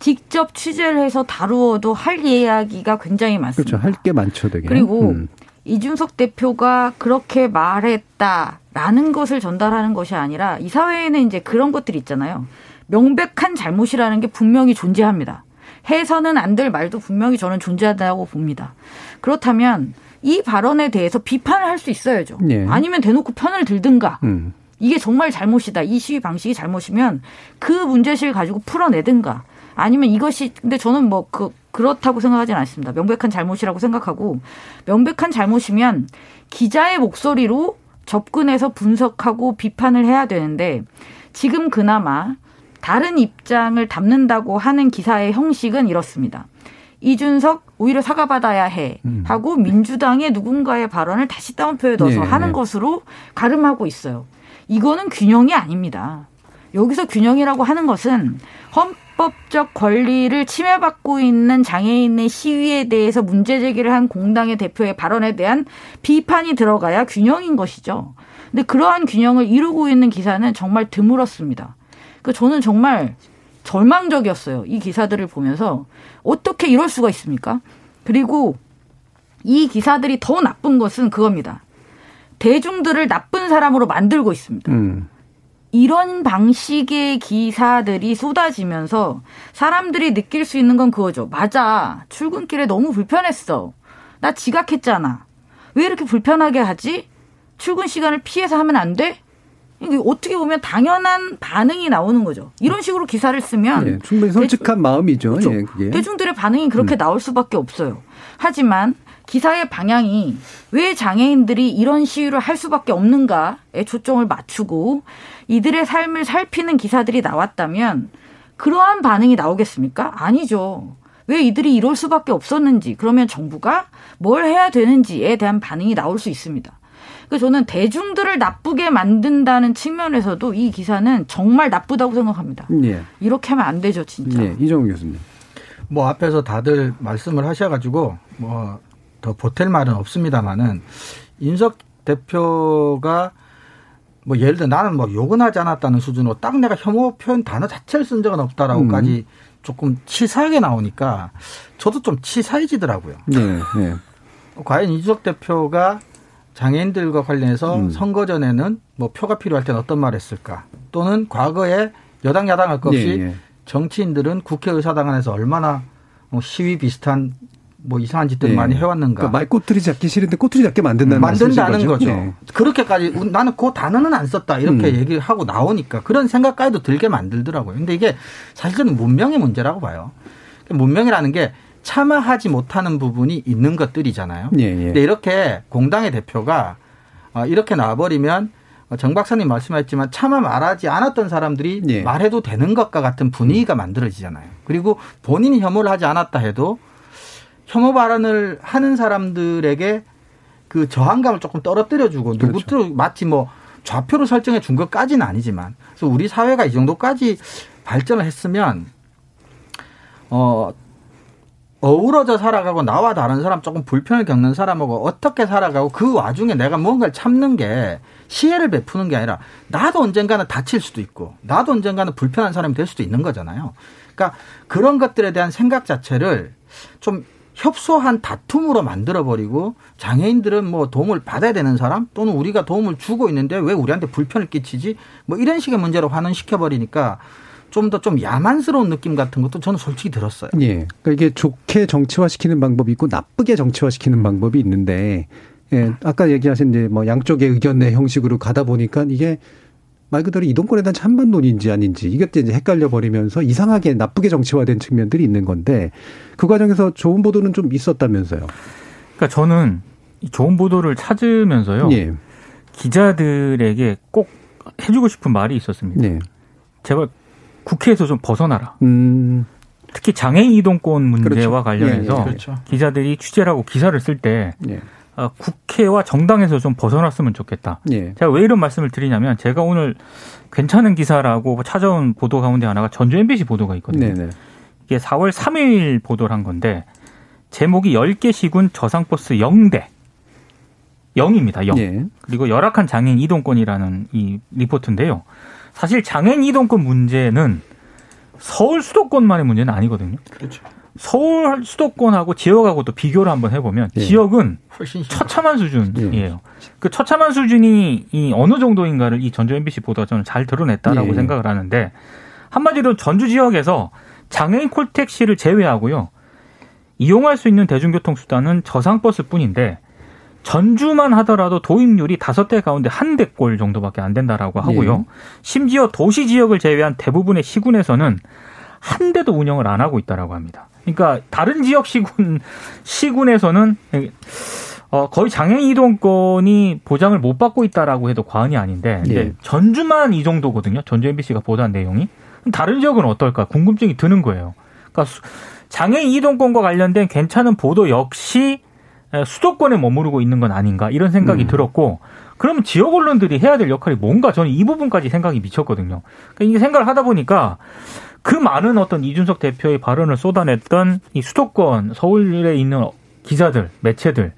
직접 취재를 해서 다루어도 할 이야기가 굉장히 많습니다. 그렇죠. 할 게 많죠, 되게. 그리고 음. 이준석 대표가 그렇게 말했다라는 것을 전달하는 것이 아니라 이 사회에는 이제 그런 것들이 있잖아요. 명백한 잘못이라는 게 분명히 존재합니다. 해서는 안 될 말도 분명히 저는 존재한다고 봅니다. 그렇다면 이 발언에 대해서 비판을 할 수 있어야죠. 예. 아니면 대놓고 편을 들든가. 음. 이게 정말 잘못이다. 이 시위 방식이 잘못이면 그 문제실 가지고 풀어내든가. 아니면 이것이 근데 저는 뭐 그 그렇다고 생각하지는 않습니다. 명백한 잘못이라고 생각하고 명백한 잘못이면 기자의 목소리로 접근해서 분석하고 비판을 해야 되는데 지금 그나마 다른 입장을 담는다고 하는 기사의 형식은 이렇습니다. 이준석 오히려 사과받아야 해 하고 민주당의 누군가의 발언을 다시 따옴표에 넣어서 네, 하는 네. 것으로 가름하고 있어요. 이거는 균형이 아닙니다. 여기서 균형이라고 하는 것은 헌법적 권리를 침해받고 있는 장애인의 시위에 대해서 문제 제기를 한 공당의 대표의 발언에 대한 비판이 들어가야 균형인 것이죠. 근데 그러한 균형을 이루고 있는 기사는 정말 드물었습니다. 그 저는 정말 절망적이었어요. 이 기사들을 보면서 어떻게 이럴 수가 있습니까? 그리고 이 기사들이 더 나쁜 것은 그겁니다. 대중들을 나쁜 사람으로 만들고 있습니다. 음. 이런 방식의 기사들이 쏟아지면서 사람들이 느낄 수 있는 건 그거죠. 맞아. 출근길에 너무 불편했어. 나 지각했잖아. 왜 이렇게 불편하게 하지? 출근 시간을 피해서 하면 안 돼? 어떻게 보면 당연한 반응이 나오는 거죠. 이런 식으로 기사를 쓰면 예, 충분히 솔직한 마음이죠. 그렇죠. 예, 그게. 대중들의 반응이 그렇게 나올 수밖에 없어요. 하지만 기사의 방향이 왜 장애인들이 이런 시위를 할 수밖에 없는가에 초점을 맞추고 이들의 삶을 살피는 기사들이 나왔다면 그러한 반응이 나오겠습니까? 아니죠. 왜 이들이 이럴 수밖에 없었는지 그러면 정부가 뭘 해야 되는지에 대한 반응이 나올 수 있습니다. 그래서 저는 대중들을 나쁘게 만든다는 측면에서도 이 기사는 정말 나쁘다고 생각합니다. 예. 이렇게 하면 안 되죠, 진짜. 예. 이정우 교수님. 뭐 앞에서 다들 말씀을 하셔가지고 뭐 더 보탤 말은 없습니다만은 인석 대표가 뭐 예를 들어 나는 뭐 욕은 하지 않았다는 수준으로 딱 내가 혐오 표현 단어 자체를 쓴 적은 없다라고까지 음. 조금 치사하게 나오니까 저도 좀 치사해지더라고요. 네, 네. 과연 이준석 대표가 장애인들과 관련해서 음. 선거 전에는 뭐 표가 필요할 때는 어떤 말을 했을까? 또는 과거에 여당 야당 할 것 없이 네, 네. 정치인들은 국회의사당 안에서 얼마나 뭐 시위 비슷한 뭐 이상한 짓들 네. 많이 해왔는가. 그러니까 말꼬투리 잡기 싫은데 꼬투리 잡게 만든다는 만든다는 거죠. 네. 그렇게까지 나는 그 단어는 안 썼다 이렇게 음. 얘기를 하고 나오니까 그런 생각까지도 들게 만들더라고요. 근데 이게 사실은 문명의 문제라고 봐요. 문명이라는 게 참아하지 못하는 부분이 있는 것들이잖아요. 예, 예. 근데 이렇게 공당의 대표가 어, 이렇게 나와버리면 정 박사님 말씀하셨지만 차마 말하지 않았던 사람들이 예. 말해도 되는 것과 같은 분위기가 만들어지잖아요. 그리고 본인이 혐오를 하지 않았다 해도 혐오 발언을 하는 사람들에게 그 저항감을 조금 떨어뜨려주고 그렇죠. 누구도 마치 뭐 좌표를 설정해 준 것까지는 아니지만 그래서 우리 사회가 이 정도까지 발전을 했으면 어 어우러져 살아가고 나와 다른 사람 조금 불편을 겪는 사람하고 어떻게 살아가고 그 와중에 내가 뭔가를 참는 게 시혜를 베푸는 게 아니라 나도 언젠가는 다칠 수도 있고 나도 언젠가는 불편한 사람이 될 수도 있는 거잖아요. 그러니까 그런 것들에 대한 생각 자체를 좀 협소한 다툼으로 만들어버리고 장애인들은 뭐 도움을 받아야 되는 사람 또는 우리가 도움을 주고 있는데 왜 우리한테 불편을 끼치지 뭐 이런 식의 문제로 환원시켜버리니까 좀 더좀 좀 야만스러운 느낌 같은 것도 저는 솔직히 들었어요. 예. 그러니까 이게 좋게 정치화시키는 방법이 있고 나쁘게 정치화시키는 방법이 있는데 예, 아까 얘기하신 이제 뭐 양쪽의 의견의 형식으로 가다 보니까 이게 말 그대로 이동권에 대한 찬반론인지 아닌지 이것도 이제 헷갈려 버리면서 이상하게 나쁘게 정치화된 측면들이 있는 건데 그 과정에서 좋은 보도는 좀 있었다면서요. 그러니까 저는 좋은 보도를 찾으면서요. 예. 기자들에게 꼭 해주고 싶은 말이 있었습니다. 예. 제발 국회에서 좀 벗어나라. 음. 특히 장애인 이동권 문제와 그렇죠. 관련해서 예, 예. 그렇죠. 기자들이 취재를 하고 기사를 쓸때 예. 어, 국회와 정당에서 좀 벗어났으면 좋겠다. 예. 제가 왜 이런 말씀을 드리냐면 제가 오늘 괜찮은 기사라고 찾아온 보도 가운데 하나가 전주 MBC 보도가 있거든요. 네네. 네. 이게 4월 3일 보도를 한 건데 제목이 10개 시군 저상버스 0대 0입니다. 0. 예. 그리고 열악한 장애인 이동권이라는 이 리포트인데요. 사실 장애인 이동권 문제는 서울 수도권만의 문제는 아니거든요. 그렇죠. 서울 수도권하고 지역하고 또 비교를 한번 해보면 예. 지역은 처참한 수준이에요. 예. 그 처참한 수준이 이 어느 정도인가를 이 전주 MBC 보도가 저는 잘 드러냈다라고 예. 생각을 하는데 한마디로 전주 지역에서 장애인 콜택시를 제외하고요. 이용할 수 있는 대중교통 수단은 저상버스 뿐인데 전주만 하더라도 도입률이 다섯 대 가운데 한 대꼴 정도밖에 안 된다라고 하고요. 예. 심지어 도시 지역을 제외한 대부분의 시군에서는 한 대도 운영을 안 하고 있다라고 합니다. 그러니까 다른 지역 시군 시군에서는 어, 거의 장애인 이동권이 보장을 못 받고 있다라고 해도 과언이 아닌데 예. 전주만 이 정도거든요. 전주 MBC가 보도한 내용이 다른 지역은 어떨까 궁금증이 드는 거예요. 그러니까 장애인 이동권과 관련된 괜찮은 보도 역시 수도권에 머무르고 있는 건 아닌가 이런 생각이 음. 들었고 그러면 지역 언론들이 해야 될 역할이 뭔가 저는 이 부분까지 생각이 미쳤거든요. 그러니까 이게 생각을 하다 보니까 그 많은 어떤 이준석 대표의 발언을 쏟아냈던 이 수도권 서울에 있는 기자들, 매체들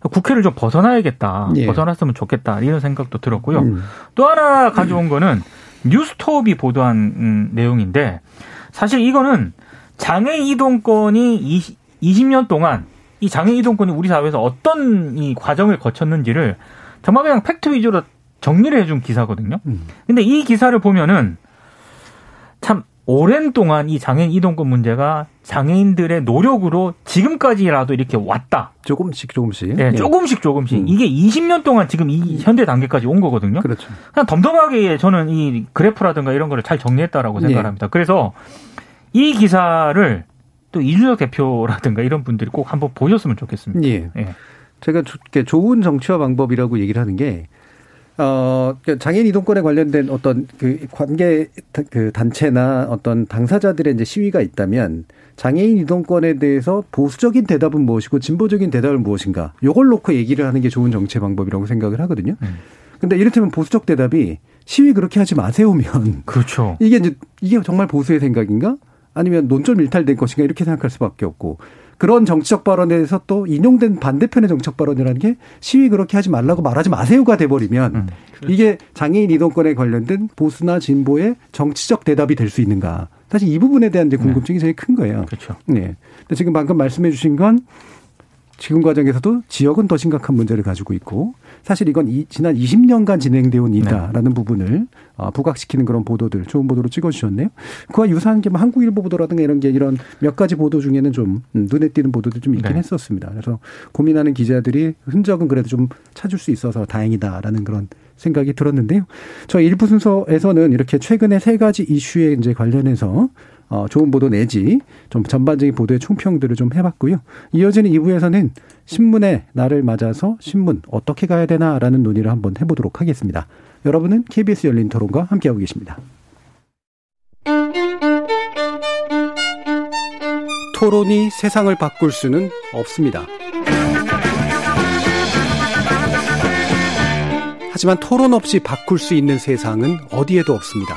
국회를 좀 벗어나야겠다. 예. 벗어났으면 좋겠다. 이런 생각도 들었고요. 음. 또 하나 가져온 거는 뉴스톱이 보도한 음, 내용인데 사실 이거는 장애 이동권이 20, 20년 동안 이 장애 이동권이 우리 사회에서 어떤 이 과정을 거쳤는지를 정말 그냥 팩트 위주로 정리를 해준 기사거든요. 음. 근데 이 기사를 보면은 참 오랜 동안 이 장애인 이동권 문제가 장애인들의 노력으로 지금까지라도 이렇게 왔다. 조금씩 조금씩. 네, 예. 조금씩 조금씩. 음. 이게 20년 동안 지금 이 현대 단계까지 온 거거든요. 그렇죠. 그냥 덤덤하게 저는 이 그래프라든가 이런 거를 잘 정리했다라고 생각합니다. 예. 그래서 이 기사를 또 이준석 대표라든가 이런 분들이 꼭 한번 보셨으면 좋겠습니다. 예. 예. 제가 좋은 정치화 방법이라고 얘기를 하는 게 어, 그 장애인 이동권에 관련된 어떤 그 관계 그 단체나 어떤 당사자들의 이제 시위가 있다면 장애인 이동권에 대해서 보수적인 대답은 무엇이고 진보적인 대답은 무엇인가 요걸 놓고 얘기를 하는 게 좋은 정치 방법이라고 생각을 하거든요. 음. 근데 이를테면 보수적 대답이 시위 그렇게 하지 마세요면 그렇죠. 이게 이제 이게 정말 보수의 생각인가? 아니면 논점 일탈된 것인가 이렇게 생각할 수밖에 없고 그런 정치적 발언에 대해서 또 인용된 반대편의 정치적 발언이라는 게 시위 그렇게 하지 말라고 말하지 마세요가 돼버리면 음, 그렇죠. 이게 장애인 이동권에 관련된 보수나 진보의 정치적 대답이 될 수 있는가. 사실 이 부분에 대한 이제 네. 궁금증이 네. 제일 큰 거예요. 그렇죠. 네. 근데 지금 방금 말씀해 주신 건 지금 과정에서도 지역은 더 심각한 문제를 가지고 있고 사실 이건 이, 지난 20년간 진행되어 온 일이다라는 네. 부분을 어, 부각시키는 그런 보도들 좋은 보도로 찍어주셨네요. 그와 유사한 게 뭐 한국일보 보도라든가 이런 게 이런 몇 가지 보도 중에는 좀 음, 눈에 띄는 보도들 좀 있긴 네. 했었습니다. 그래서 고민하는 기자들이 흔적은 그래도 좀 찾을 수 있어서 다행이다라는 그런 생각이 들었는데요. 저 일부 순서에서는 이렇게 최근에 세 가지 이슈에 이제 관련해서 어, 좋은 보도 내지 좀 전반적인 보도의 총평들을 좀 해봤고요. 이어지는 2부에서는 신문의 날을 맞아서 신문 어떻게 가야 되나라는 논의를 한번 해보도록 하겠습니다. 여러분은 KBS 열린 토론과 함께하고 계십니다. 토론이 세상을 바꿀 수는 없습니다. 하지만 토론 없이 바꿀 수 있는 세상은 어디에도 없습니다.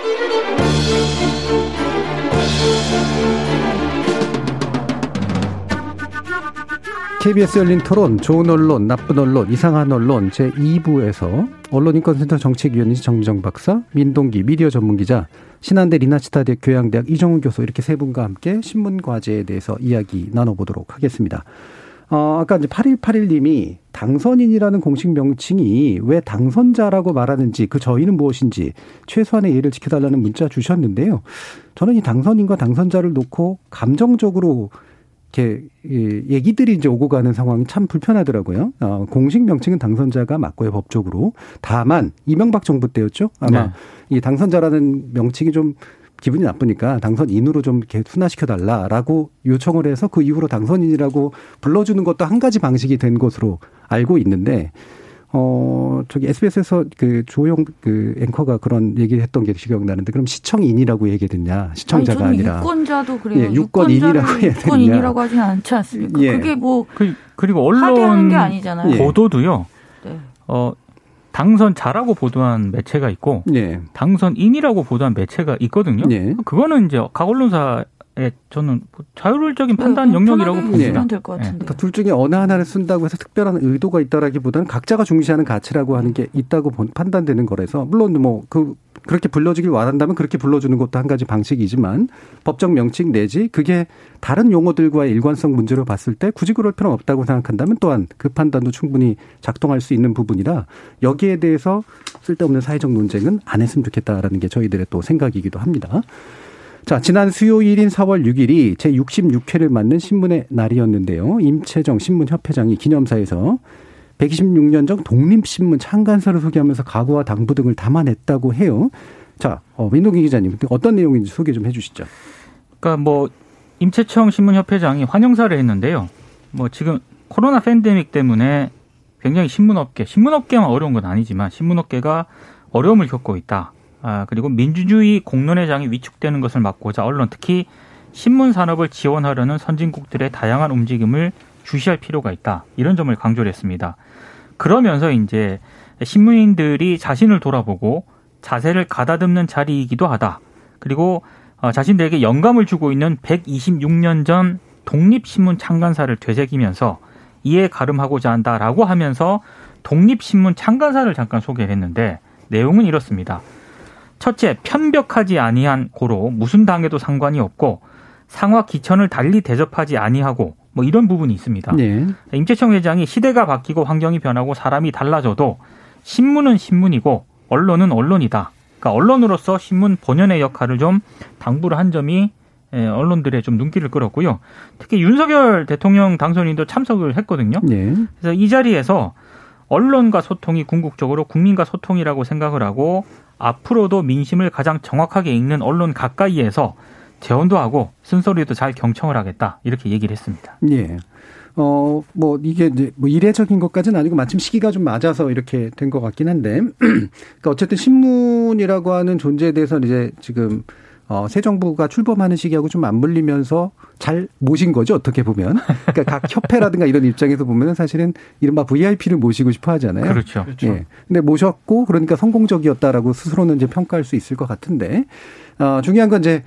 KBS 열린 토론, 좋은 언론, 나쁜 언론, 이상한 언론 제2부에서 언론인권센터 정책위원이신 정미정 박사, 민동기 미디어 전문기자, 신한대 리나치타대 교양대학 이정훈 교수 이렇게 세 분과 함께 신문 과제에 대해서 이야기 나눠보도록 하겠습니다. 어, 아까 이제 8181님이 당선인이라는 공식 명칭이 왜 당선자라고 말하는지 그 저희는 무엇인지 최소한의 예를 지켜달라는 문자 주셨는데요. 저는 이 당선인과 당선자를 놓고 감정적으로 이렇게 얘기들이 이제 오고 가는 상황이 참 불편하더라고요. 어, 공식 명칭은 당선자가 맞고요, 법적으로. 다만 이명박 정부 때였죠. 아마 네. 이 당선자라는 명칭이 좀 기분이 나쁘니까 당선인으로 좀 이렇게 순화시켜 달라라고 요청을 해서 그 이후로 당선인이라고 불러주는 것도 한 가지 방식이 된 것으로 알고 있는데 어, 저기 SBS에서 그 조용 그 앵커가 그런 얘기를 했던 게 기억나는데 그럼 시청인이라고 얘기했느냐 시청자가 아니, 아니라 유권자도 그래요. 예, 유권인이라고 해야 되느냐. 유권인이라고 하진 않지 않습니까? 예. 그게 뭐 그, 그리고 언론 게 아니잖아요. 보도도요. 네. 어, 당선자라고 보도한 매체가 있고 예. 당선인이라고 보도한 매체가 있거든요. 예. 그거는 이제 각 언론사 예, 저는 자율적인 네, 판단 네, 영역이라고 봅니다. 될것 같은데. 그러니까 둘 중에 어느 하나를 쓴다고 해서 특별한 의도가 있다라기보다는 각자가 중시하는 가치라고 하는 게 있다고 판단되는 거라서 물론 뭐 그 그렇게 불러주길 원한다면 그렇게 불러주는 것도 한 가지 방식이지만 법적 명칭 내지 그게 다른 용어들과의 일관성 문제로 봤을 때 굳이 그럴 필요는 없다고 생각한다면 또한 그 판단도 충분히 작동할 수 있는 부분이라 여기에 대해서 쓸데없는 사회적 논쟁은 안 했으면 좋겠다라는 게 저희들의 또 생각이기도 합니다. 자, 지난 수요일인 4월 6일이 제 66회를 맞는 신문의 날이었는데요. 임채정 신문협회장이 기념사에서 126년 전 독립신문 창간사를 소개하면서 가구와 당부 등을 담아냈다고 해요. 자, 어, 민동기 기자님, 어떤 내용인지 소개 좀 해주시죠. 그러니까 뭐 임채청 신문협회장이 환영사를 했는데요. 뭐 지금 코로나 팬데믹 때문에 굉장히 신문업계, 신문업계만 어려운 건 아니지만 신문업계가 어려움을 겪고 있다. 아, 그리고 민주주의 공론의 장이 위축되는 것을 막고자 언론 특히 신문 산업을 지원하려는 선진국들의 다양한 움직임을 주시할 필요가 있다. 이런 점을 강조를 했습니다. 그러면서 이제 신문인들이 자신을 돌아보고 자세를 가다듬는 자리이기도 하다. 그리고 어, 자신들에게 영감을 주고 있는 126년 전 독립신문 창간사를 되새기면서 이에 가름하고자 한다라고 하면서 독립신문 창간사를 잠깐 소개를 했는데 내용은 이렇습니다. 첫째, 편벽하지 아니한 고로 무슨 당에도 상관이 없고 상화 기천을 달리 대접하지 아니하고 뭐 이런 부분이 있습니다. 네. 임채청 회장이 시대가 바뀌고 환경이 변하고 사람이 달라져도 신문은 신문이고 언론은 언론이다. 그러니까 언론으로서 신문 본연의 역할을 좀 당부를 한 점이 예, 언론들의 좀 눈길을 끌었고요. 특히 윤석열 대통령 당선인도 참석을 했거든요. 네. 그래서 이 자리에서 언론과 소통이 궁극적으로 국민과 소통이라고 생각을 하고 앞으로도 민심을 가장 정확하게 읽는 언론 가까이에서 재원도 하고 쓴소리도 잘 경청을 하겠다 이렇게 얘기를 했습니다. 예. 어, 뭐, 이게 이제 뭐 이례적인 것까지는 아니고 마침 시기가 좀 맞아서 이렇게 된 것 같긴 한데, 그러니까 어쨌든 신문이라고 하는 존재에 대해서 이제 지금 어, 새 정부가 출범하는 시기하고 좀 맞물리면서 잘 모신 거죠, 어떻게 보면. 그러니까 각 협회라든가 이런 입장에서 보면은 사실은 이른바 VIP를 모시고 싶어 하잖아요. 그렇죠. 예. 근데 모셨고, 그러니까 성공적이었다라고 스스로는 이제 평가할 수 있을 것 같은데, 어, 중요한 건 이제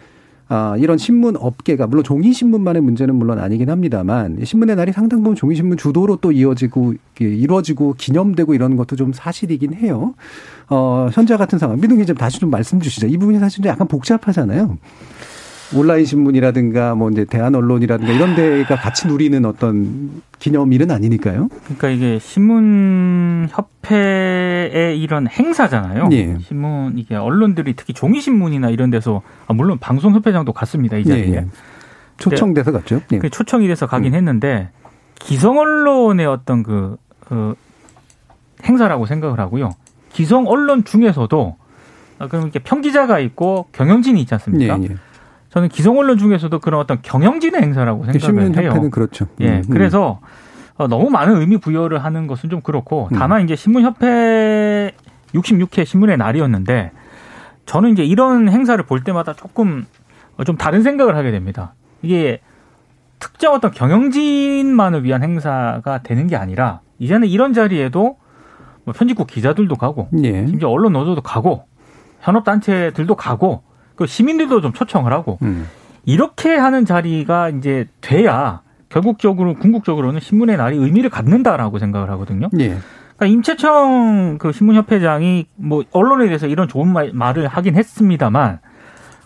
아, 이런 신문 업계가 물론 종이 신문만의 문제는 물론 아니긴 합니다만 신문의 날이 상당 부분 종이 신문 주도로 또 이어지고 이루어지고 기념되고 이런 것도 좀 사실이긴 해요. 어, 현재 같은 상황 민동 기자 다시 좀 말씀 주시죠. 이 부분이 사실 약간 복잡하잖아요. 온라인 신문이라든가 뭐 이제 대한 언론이라든가 이런 데가 같이 누리는 어떤 기념일은 아니니까요. 그러니까 이게 신문 협회의 이런 행사잖아요. 예. 신문 이게 언론들이 특히 종이 신문이나 이런 데서 아, 물론 방송 협회장도 갔습니다 이 자리에. 예, 예. 초청돼서 갔죠. 예. 그 초청이 돼서 가긴 음. 했는데 기성 언론의 어떤 그, 그 행사라고 생각을 하고요. 기성 언론 중에서도 아, 그럼 이렇게 평기자가 있고 경영진이 있지 않습니까? 예, 예. 저는 기성 언론 중에서도 그런 어떤 경영진의 행사라고 생각을 신문 해요. 협회는 그렇죠. 예, 음, 음. 그래서 어, 너무 많은 의미 부여를 하는 것은 좀 그렇고 음. 다만 이제 신문협회 66회 신문의 날이었는데 저는 이제 이런 행사를 볼 때마다 조금 어, 좀 다른 생각을 하게 됩니다. 이게 특정 어떤 경영진만을 위한 행사가 되는 게 아니라 이제는 이런 자리에도 뭐 편집국 기자들도 가고 예. 심지어 언론 노조도 가고 현업 단체들도 가고 그 시민들도 좀 초청을 하고 음. 이렇게 하는 자리가 이제 돼야 결국적으로 궁극적으로는 신문의 날이 의미를 갖는다라고 생각을 하거든요. 예. 그러니까 임채청 그 신문협회장이 뭐 언론에 대해서 이런 좋은 말, 말을 하긴 했습니다만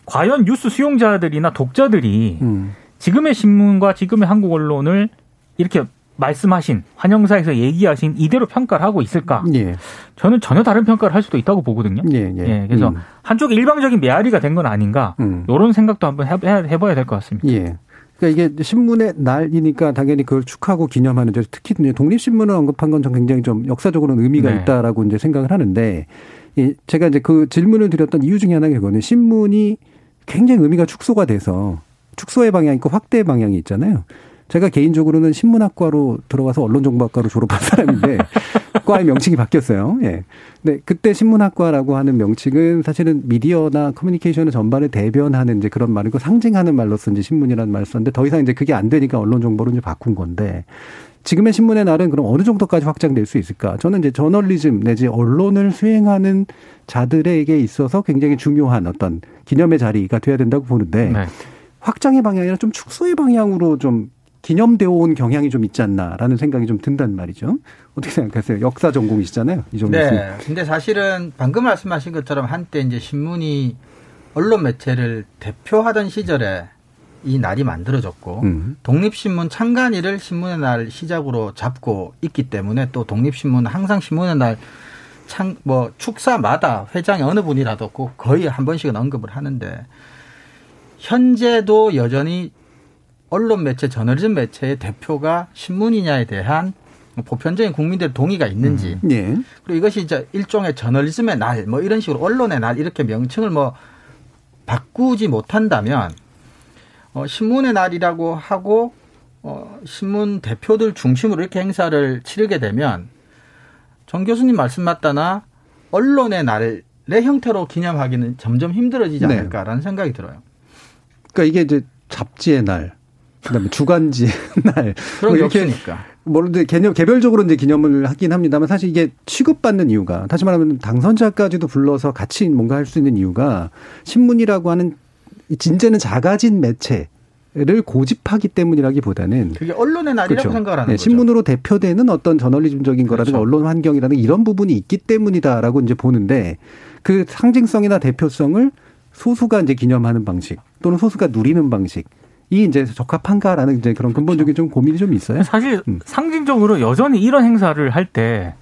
과연 뉴스 수용자들이나 독자들이 음. 지금의 신문과 지금의 한국 언론을 이렇게 말씀하신 환영사에서 얘기하신 이대로 평가를 하고 있을까? 예. 저는 전혀 다른 평가를 할 수도 있다고 보거든요. 예, 예. 예, 그래서 음. 한쪽 일방적인 메아리가 된 건 아닌가? 음. 이런 생각도 한번 해, 해- 해봐야 될 것 같습니다. 예. 그러니까 이게 신문의 날이니까 당연히 그걸 축하하고 기념하는 데 특히 독립신문을 언급한 건전 굉장히 좀 역사적으로는 의미가 네. 있다라고 이제 생각을 하는데 이 제가 이제 그 질문을 드렸던 이유 중에 하나가 그거는 신문이 굉장히 의미가 축소가 돼서 축소의 방향이 있고 확대의 방향이 있잖아요. 제가 개인적으로는 신문학과로 들어가서 언론정보학과로 졸업한 사람인데 과의 명칭이 바뀌었어요. 예. 근데 그때 신문학과라고 하는 명칭은 사실은 미디어나 커뮤니케이션을 전반을 대변하는 이제 그런 말이고 상징하는 말로서 이제 신문이라는 말을 썼는데 더 이상 이제 그게 안 되니까 언론정보로 이제 바꾼 건데 지금의 신문의 날은 그럼 어느 정도까지 확장될 수 있을까? 저는 이제 저널리즘 내지 언론을 수행하는 자들에게 있어서 굉장히 중요한 어떤 기념의 자리가 돼야 된다고 보는데 네. 확장의 방향이 아니라 좀 축소의 방향으로 좀 기념되어 온 경향이 좀 있지 않나라는 생각이 좀 든단 말이죠. 어떻게 생각하세요? 역사 전공이시잖아요. 이정도 씨. 네. 근데 사실은 방금 말씀하신 것처럼 한때 이제 신문이 언론 매체를 대표하던 시절에 이 날이 만들어졌고 음. 독립신문 창간일을 신문의 날 시작으로 잡고 있기 때문에 또 독립신문은 항상 신문의 날 창, 뭐, 축사마다 회장이 어느 분이라도 꼭 거의 한 번씩은 언급을 하는데, 현재도 여전히 언론 매체, 저널리즘 매체의 대표가 신문이냐에 대한 보편적인 국민들의 동의가 있는지, 예. 그리고 이것이 이제 일종의 저널리즘의 날, 뭐 이런 식으로 언론의 날 이렇게 명칭을 뭐 바꾸지 못한다면 어, 신문의 날이라고 하고 어, 신문 대표들 중심으로 이렇게 행사를 치르게 되면 정 교수님 말씀 맞다나 언론의 날의 형태로 기념하기는 점점 힘들어지지 네. 않을까라는 생각이 들어요. 그러니까 이게 이제 잡지의 날, 그다음에 주간지의 날, 그런 뭐게 이렇게 없으니까. 물론 이제 개념 개별적으로 이제 기념을 하긴 합니다만 사실 이게 취급받는 이유가 다시 말하면 당선자까지도 불러서 같이 뭔가 할 수 있는 이유가 신문이라고 하는 이 진짜는 작아진 매체 를 고집하기 때문이라기보다는 그게 언론의 날이라고 생각을 하는 네, 거죠. 신문으로 대표되는 어떤 저널리즘적인 거라든가 그렇죠. 언론 환경이라든가 이런 부분이 있기 때문이다라고 이제 보는데 그 상징성이나 대표성을 소수가 이제 기념하는 방식 또는 소수가 누리는 방식 이 이제 적합한가라는 이제 그런 근본적인 좀 고민이 좀 있어요. 사실 음. 상징적으로 여전히 이런 행사를 할 때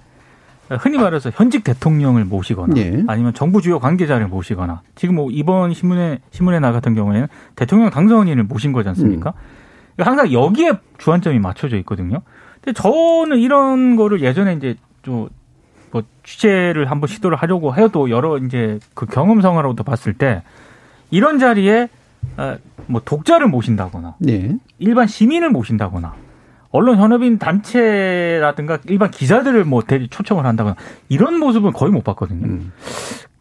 흔히 말해서 현직 대통령을 모시거나 예. 아니면 정부 주요 관계자를 모시거나 지금 뭐 이번 신문에 신문에 나 같은 경우에는 대통령 당선인을 모신 거지 않습니까? 음. 항상 여기에 주안점이 맞춰져 있거든요. 근데 저는 이런 거를 예전에 이제 좀뭐 취재를 한번 시도를 하려고 해도 여러 이제 그 경험성으로도 봤을 때 이런 자리에 어, 뭐 독자를 모신다거나 예. 일반 시민을 모신다거나 언론 현업인 단체라든가 일반 기자들을 뭐 대리 초청을 한다거나 이런 모습은 거의 못 봤거든요. 음.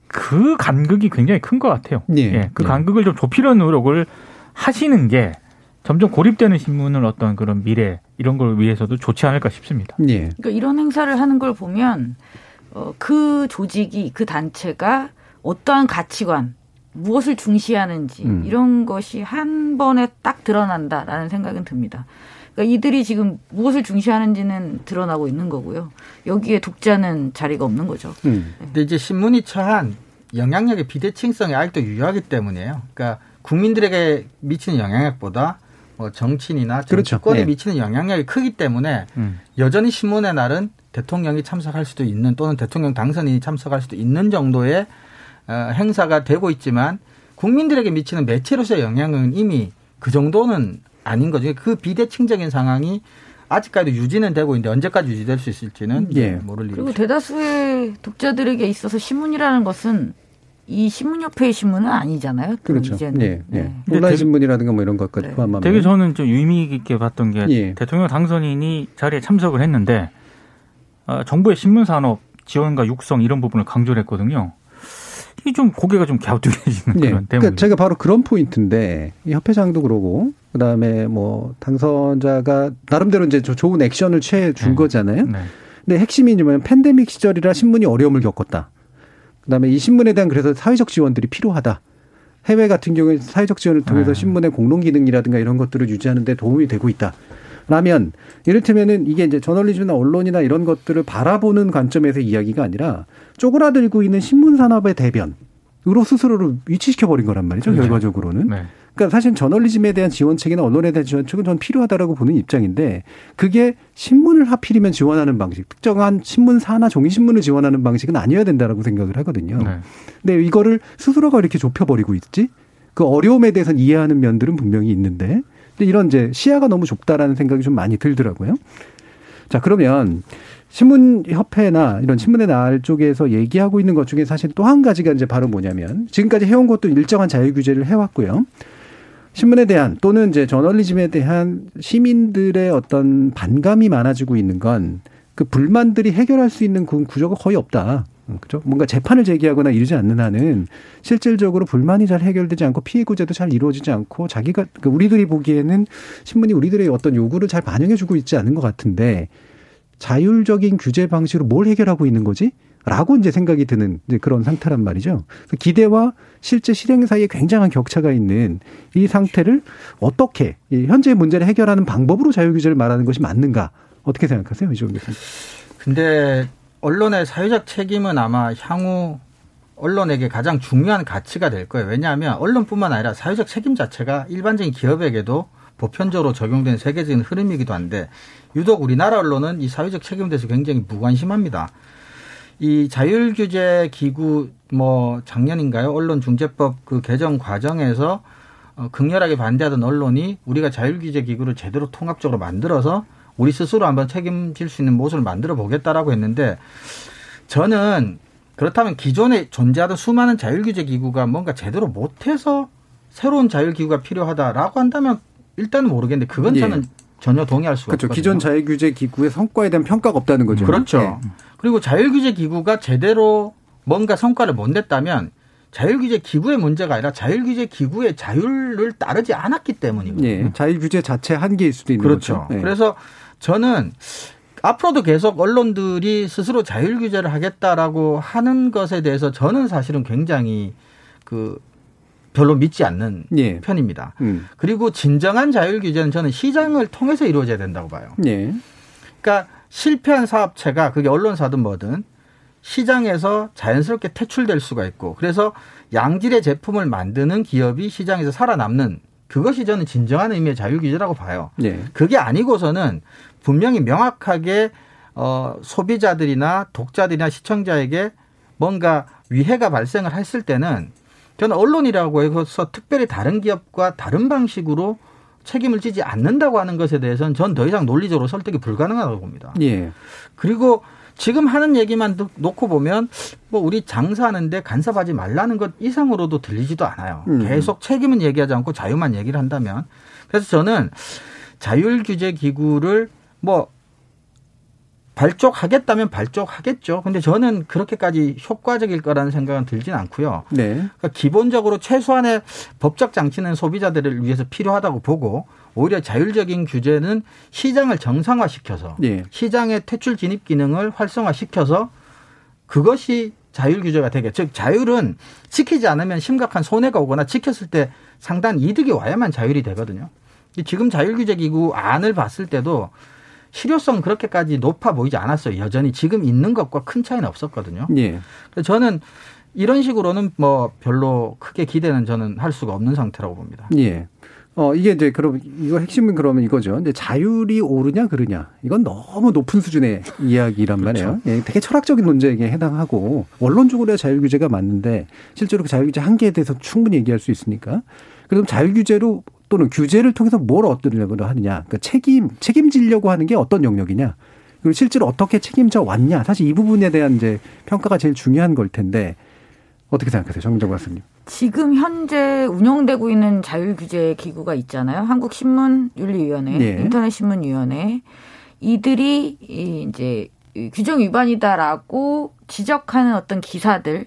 그 간극이 굉장히 큰 것 같아요. 예. 그 예. 간극을 좀 좁히려는 노력을 하시는 게 점점 고립되는 신문을 어떤 그런 미래 이런 걸 위해서도 좋지 않을까 싶습니다. 예. 그러니까 이런 행사를 하는 걸 보면 어, 그 조직이 그 단체가 어떠한 가치관 무엇을 중시하는지 음. 이런 것이 한 번에 딱 드러난다라는 생각은 듭니다. 그러니까 이들이 지금 무엇을 중시하는지는 드러나고 있는 거고요. 여기에 독자는 자리가 없는 거죠. 음. 근데 이제 신문이 처한 영향력의 비대칭성이 아직도 유효하기 때문이에요. 그러니까 국민들에게 미치는 영향력보다 뭐 정치인이나 그렇죠. 정치권에 예. 미치는 영향력이 크기 때문에 음. 여전히 신문의 날은 대통령이 참석할 수도 있는 또는 대통령 당선인이 참석할 수도 있는 정도의 어, 행사가 되고 있지만 국민들에게 미치는 매체로서의 영향은 이미 그 정도는 아닌 거죠. 그 비대칭적인 상황이 아직까지도 유지는 되고 있는데 언제까지 유지될 수 있을지는 예. 모를 그리고 일이죠. 대다수의 독자들에게 있어서 신문이라는 것은 이 신문 협회의 신문은 아니잖아요. 또 그렇죠. 이제는. 예. 예. 네. 온라인 신문이라든가 뭐 이런 것까지 네. 포함하면 되게 저는 좀 의미 있게 봤던 게 예. 대통령 당선인이 자리에 참석을 했는데 어, 정부의 신문 산업 지원과 육성 이런 부분을 강조를 했거든요. 이게 좀 고개가 좀 갸우뚱해지는 예. 그런 그러니까 때문에. 제가 바로 그런 포인트인데 이 협회장도 그러고 그다음에 뭐 당선자가 나름대로 이제 저 좋은 액션을 취해 준 네. 거잖아요. 네. 근데 핵심이 뭐냐면 팬데믹 시절이라 신문이 어려움을 겪었다. 그다음에 이 신문에 대한 그래서 사회적 지원들이 필요하다. 해외 같은 경우에 사회적 지원을 통해서 네. 신문의 공론 기능이라든가 이런 것들을 유지하는 데 도움이 되고 있다. 라면 이를테면은 이게 이제 저널리즘이나 언론이나 이런 것들을 바라보는 관점에서 이야기가 아니라 쪼그라들고 있는 신문 산업의 대변으로 스스로를 위치시켜 버린 거란 말이죠. 그렇죠. 결과적으로는. 네. 그러니까 사실 저널리즘에 대한 지원책이나 언론에 대한 지원책은 전 필요하다라고 보는 입장인데 그게 신문을 하필이면 지원하는 방식, 특정한 신문사나 종이신문을 지원하는 방식은 아니어야 된다라고 생각을 하거든요. 네. 근데 이거를 스스로가 이렇게 좁혀버리고 있지? 그 어려움에 대해서는 이해하는 면들은 분명히 있는데 근데 이런 이제 시야가 너무 좁다라는 생각이 좀 많이 들더라고요. 자, 그러면 신문협회나 이런 신문의 날 쪽에서 얘기하고 있는 것 중에 사실 또 한 가지가 이제 바로 뭐냐면 지금까지 해온 것도 일정한 자유 규제를 해왔고요. 신문에 대한 또는 이제 저널리즘에 대한 시민들의 어떤 반감이 많아지고 있는 건 그 불만들이 해결할 수 있는 그 구조가 거의 없다. 음, 그죠? 뭔가 재판을 제기하거나 이러지 않는 한은 실질적으로 불만이 잘 해결되지 않고 피해 구제도 잘 이루어지지 않고 자기가 그 우리들이 보기에는 신문이 우리들의 어떤 요구를 잘 반영해주고 있지 않은 것 같은데 자율적인 규제 방식으로 뭘 해결하고 있는 거지? 라고 이제 생각이 드는 이제 그런 상태란 말이죠. 기대와 실제 실행 사이에 굉장한 격차가 있는 이 상태를 어떻게 이 현재 문제를 해결하는 방법으로 자유규제를 말하는 것이 맞는가? 어떻게 생각하세요, 이종 교수님? 근데 언론의 사회적 책임은 아마 향후 언론에게 가장 중요한 가치가 될 거예요. 왜냐하면 언론뿐만 아니라 사회적 책임 자체가 일반적인 기업에게도 보편적으로 적용된 세계적인 흐름이기도 한데 유독 우리나라 언론은 이 사회적 책임에 대해서 굉장히 무관심합니다. 이 자율 규제 기구 뭐 작년인가요? 언론 중재법 그 개정 과정에서 어, 극렬하게 반대하던 언론이 우리가 자율 규제 기구를 제대로 통합적으로 만들어서 우리 스스로 한번 책임질 수 있는 모습을 만들어 보겠다라고 했는데 저는 그렇다면 기존에 존재하던 수많은 자율규제 기구가 뭔가 제대로 못해서 새로운 자율기구가 필요하다라고 한다면 일단은 모르겠는데 그건 예. 저는 전혀 동의할 수가 그렇죠. 없거든요. 기존 자율규제 기구의 성과에 대한 평가가 없다는 거죠. 그렇죠. 예. 그리고 자율규제 기구가 제대로 뭔가 성과를 못 냈다면 자율규제 기구의 문제가 아니라 자율규제 기구의 자율을 따르지 않았기 때문이거든요. 예. 자율규제 자체 한계일 수도 있는 그렇죠. 거죠. 예. 그래서 저는 앞으로도 계속 언론들이 스스로 자율 규제를 하겠다라고 하는 것에 대해서 저는 사실은 굉장히 그 별로 믿지 않는 예. 편입니다. 음. 그리고 진정한 자율 규제는 저는 시장을 통해서 이루어져야 된다고 봐요. 예. 그러니까 실패한 사업체가 그게 언론사든 뭐든 시장에서 자연스럽게 퇴출될 수가 있고 그래서 양질의 제품을 만드는 기업이 시장에서 살아남는 그것이 저는 진정한 의미의 자율 규제라고 봐요. 예. 그게 아니고서는 분명히 명확하게 어 소비자들이나 독자들이나 시청자에게 뭔가 위해가 발생을 했을 때는 저는 언론이라고 해서 특별히 다른 기업과 다른 방식으로 책임을 지지 않는다고 하는 것에 대해서는 전 더 이상 논리적으로 설득이 불가능하다고 봅니다. 예. 그리고 지금 하는 얘기만 듣- 놓고 보면 뭐 우리 장사하는데 간섭하지 말라는 것 이상으로도 들리지도 않아요. 음. 계속 책임은 얘기하지 않고 자유만 얘기를 한다면 그래서 저는 자율 규제 기구를 뭐 발족하겠다면 발족하겠죠. 근데 저는 그렇게까지 효과적일 거라는 생각은 들진 않고요. 네. 그러니까 기본적으로 최소한의 법적 장치는 소비자들을 위해서 필요하다고 보고 오히려 자율적인 규제는 시장을 정상화시켜서 예. 시장의 퇴출 진입 기능을 활성화시켜서 그것이 자율 규제가 되게 즉 자율은 지키지 않으면 심각한 손해가 오거나 지켰을 때 상당한 이득이 와야만 자율이 되거든요. 지금 자율 규제 기구 안을 봤을 때도 실효성 그렇게까지 높아 보이지 않았어요. 여전히 지금 있는 것과 큰 차이는 없었거든요. 예. 저는 이런 식으로는 뭐 별로 크게 기대는 저는 할 수가 없는 상태라고 봅니다. 예. 어, 이게 이제 그럼 이거 핵심은 그러면 이거죠. 근데 자율이 오르냐 그르냐. 이건 너무 높은 수준의 이야기란 말이에요. 예, 되게 철학적인 논쟁에 해당하고 원론적으로야 자율 규제가 맞는데 실제로 그 자율 규제 한계에 대해서 충분히 얘기할 수 있으니까. 그럼 자율 규제로 또는 규제를 통해서 뭘 얻으려고 하느냐. 그러니까 책임 책임지려고 하는 게 어떤 영역이냐. 그리고 실제로 어떻게 책임져 왔냐. 사실 이 부분에 대한 이제 평가가 제일 중요한 걸 텐데 어떻게 생각하세요, 정정 박사님? 지금 현재 운영되고 있는 자율규제 기구가 있잖아요. 한국신문윤리위원회, 네. 인터넷신문위원회. 이들이 이 이제 이 규정 위반이다라고 지적하는 어떤 기사들,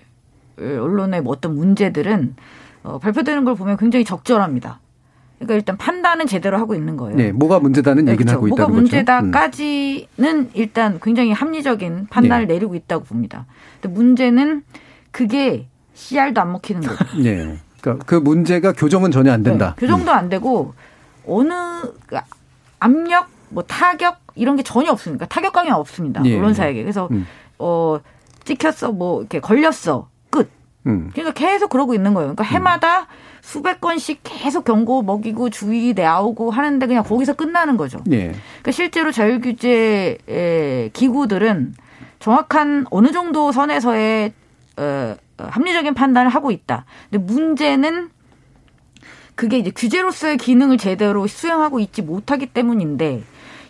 언론의 뭐 어떤 문제들은 어, 발표되는 걸 보면 굉장히 적절합니다. 그러니까 일단 판단은 제대로 하고 있는 거예요. 네, 뭐가 문제다는 네, 얘기는 그렇죠. 하고 뭐가 있다는 거죠. 음. 문제다까지는 일단 굉장히 합리적인 판단을 네. 내리고 있다고 봅니다. 근데 문제는 그게 CR도 안 먹히는. 음. 네. 그러니까 그 문제가 교정은 전혀 안 된다. 네, 교정도 안 되고 어느 그 압력, 뭐 타격 이런 게 전혀 없습니다. 타격 강이 없습니다. 예. 언론사에게. 그래서 음. 어 찍혔어, 뭐 이렇게 걸렸어, 끝. 음. 그러니까 계속 그러고 있는 거예요. 그러니까 해마다 수백 건씩 계속 경고 먹이고 주의 내오고 하는데 그냥 거기서 끝나는 거죠. 예. 그러니까 실제로 자율 규제 기구들은 정확한 어느 정도 선에서의 어, 합리적인 판단을 하고 있다. 근데 문제는 그게 이제 규제로서의 기능을 제대로 수행하고 있지 못하기 때문인데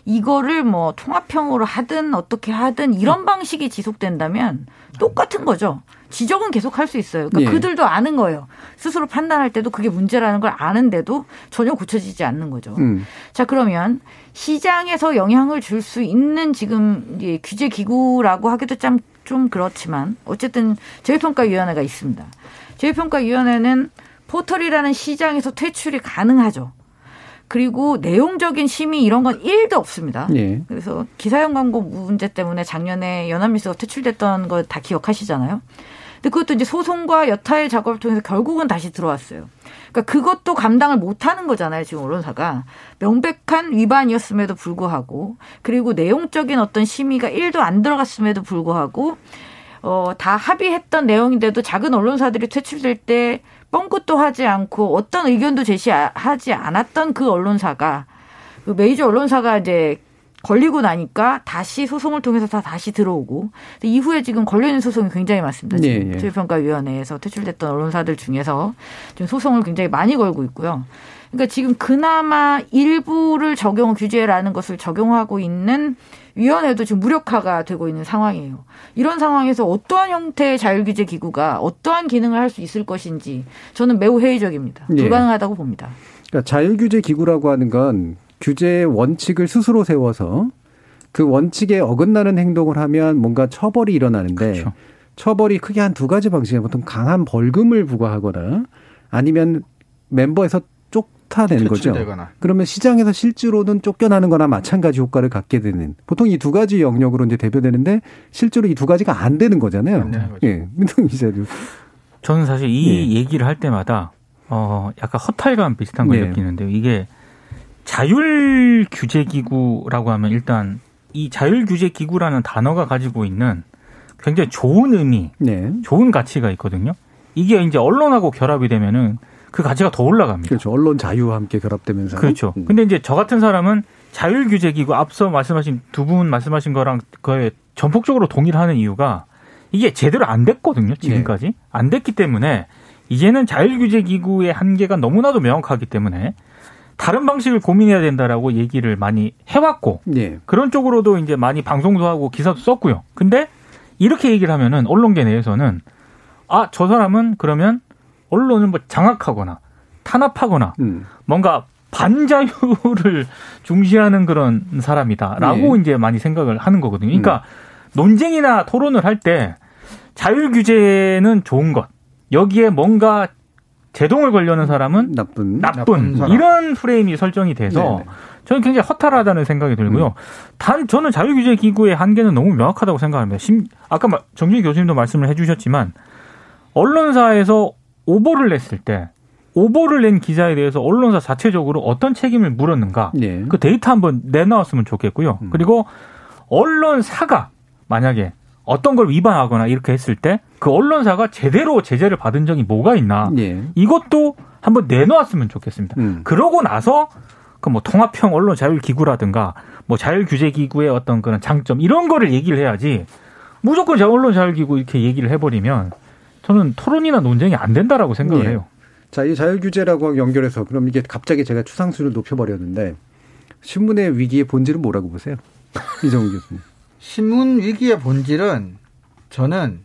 이거를 뭐 통합형으로 하든 어떻게 하든 이런 방식이 지속된다면 똑같은 거죠. 지적은 계속 할 수 있어요. 그러니까 예. 그들도 아는 거예요. 스스로 판단할 때도 그게 문제라는 걸 아는데도 전혀 고쳐지지 않는 거죠. 음. 자, 그러면 시장에서 영향을 줄 수 있는 지금 이제 규제 기구라고 하기도 참 좀 그렇지만 어쨌든 제휴평가위원회가 있습니다. 제휴평가위원회는 포털이라는 시장에서 퇴출이 가능하죠. 그리고 내용적인 심의 이런 건 1도 없습니다. 예. 그래서 기사형 광고 문제 때문에 작년에 연합뉴스가 퇴출됐던 거 다 기억하시잖아요. 근데 그것도 이제 소송과 여타의 작업을 통해서 결국은 다시 들어왔어요. 그러니까 그것도 감당을 못하는 거잖아요. 지금 언론사가 명백한 위반이었음에도 불구하고 그리고 내용적인 어떤 심의가 1도 안 들어갔음에도 불구하고 어, 다 합의했던 내용인데도 작은 언론사들이 퇴출될 때 뻥끗도 하지 않고 어떤 의견도 제시하지 않았던 그 언론사가 그 메이저 언론사가 이제 걸리고 나니까 다시 소송을 통해서 다 다시 들어오고 이후에 지금 걸려있는 소송이 굉장히 많습니다. 지금 예, 예. 제휴평가위원회에서 퇴출됐던 언론사들 중에서 지금 소송을 굉장히 많이 걸고 있고요. 그러니까 지금 그나마 일부를 적용 규제라는 것을 적용하고 있는 위원회도 지금 무력화가 되고 있는 상황이에요. 이런 상황에서 어떠한 형태의 자율규제 기구가 어떠한 기능을 할 수 있을 것인지 저는 매우 회의적입니다. 예. 불가능하다고 봅니다. 그러니까 자율규제 기구라고 하는 건 규제의 원칙을 스스로 세워서 그 원칙에 어긋나는 행동을 하면 뭔가 처벌이 일어나는데 그렇죠. 처벌이 크게 한 두 가지 방식이에요. 보통 강한 벌금을 부과하거나 아니면 멤버에서 쫓아내는 거죠. 그러면 시장에서 실제로는 쫓겨나는 거나 마찬가지 효과를 갖게 되는 보통 이 두 가지 영역으로 이제 대표되는데 실제로 이 두 가지가 안 되는 거잖아요. 거죠. 예. 민동 기자도 저는 사실 이 예. 얘기를 할 때마다 어 약간 허탈감 비슷한 걸 예. 느끼는데요. 이게 자율 규제 기구라고 하면 일단 이 자율 규제 기구라는 단어가 가지고 있는 굉장히 좋은 의미, 네. 좋은 가치가 있거든요. 이게 이제 언론하고 결합이 되면은 그 가치가 더 올라갑니다. 그렇죠. 언론 자유와 함께 결합되면서 그렇죠. 음. 근데 이제 저 같은 사람은 자율 규제 기구 앞서 말씀하신 두 분 말씀하신 거랑 거의 전폭적으로 동일하는 이유가 이게 제대로 안 됐거든요. 지금까지 안 됐기 때문에 이제는 자율 규제 기구의 한계가 너무나도 명확하기 때문에 다른 방식을 고민해야 된다라고 얘기를 많이 해왔고 예. 그런 쪽으로도 이제 많이 방송도 하고 기사도 썼고요. 근데 이렇게 얘기를 하면은 언론계 내에서는 아 저 사람은 그러면 언론을 뭐 장악하거나 탄압하거나 음. 뭔가 반자유를 중시하는 그런 사람이다라고 네. 이제 많이 생각을 하는 거거든요. 그러니까 논쟁이나 토론을 할 때 자율 규제는 좋은 것. 여기에 뭔가 제동을 걸려는 사람은 나쁜. 나쁜, 나쁜. 이런 프레임이 설정이 돼서 네네. 저는 굉장히 허탈하다는 생각이 들고요. 음. 단 저는 자율규제 기구의 한계는 너무 명확하다고 생각합니다. 심, 아까 마- 정준희 교수님도 말씀을 해주셨지만 언론사에서 오보를 냈을 때 오보를 낸 기자에 대해서 언론사 자체적으로 어떤 책임을 물었는가 네. 그 데이터 한번 내놓았으면 좋겠고요. 음. 그리고 언론사가 만약에 어떤 걸 위반하거나 이렇게 했을 때 그 언론사가 제대로 제재를 받은 적이 뭐가 있나 예. 이것도 한번 내놓았으면 좋겠습니다. 음. 그러고 나서 그 뭐 통합형 언론 자율 기구라든가 뭐 자율 규제 기구의 어떤 그런 장점 이런 거를 얘기를 해야지 무조건 자 언론 자율 기구 이렇게 얘기를 해버리면 저는 토론이나 논쟁이 안 된다라고 생각을 예. 해요. 자, 이 자율 규제라고 연결해서 그럼 이게 갑자기 제가 추상수를 높여버렸는데 신문의 위기의 본질은 뭐라고 보세요? 이정우 교수님. 신문 위기의 본질은 저는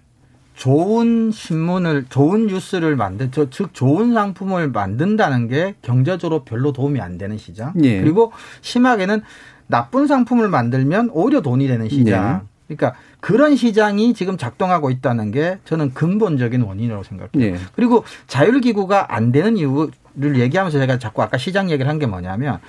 좋은 신문을 좋은 뉴스를 만든 저- 즉 좋은 상품을 만든다는 게 경제적으로 별로 도움이 안 되는 시장 예. 그리고 심하게는 나쁜 상품을 만들면 오히려 돈이 되는 시장 그러니까 그런 시장이 지금 작동하고 있다는 게 저는 근본적인 원인이라고 생각해요. 예. 그리고 자율기구가 안 되는 이유를 얘기하면서 제가 자꾸 아까 시장 얘기를 한 게 뭐냐면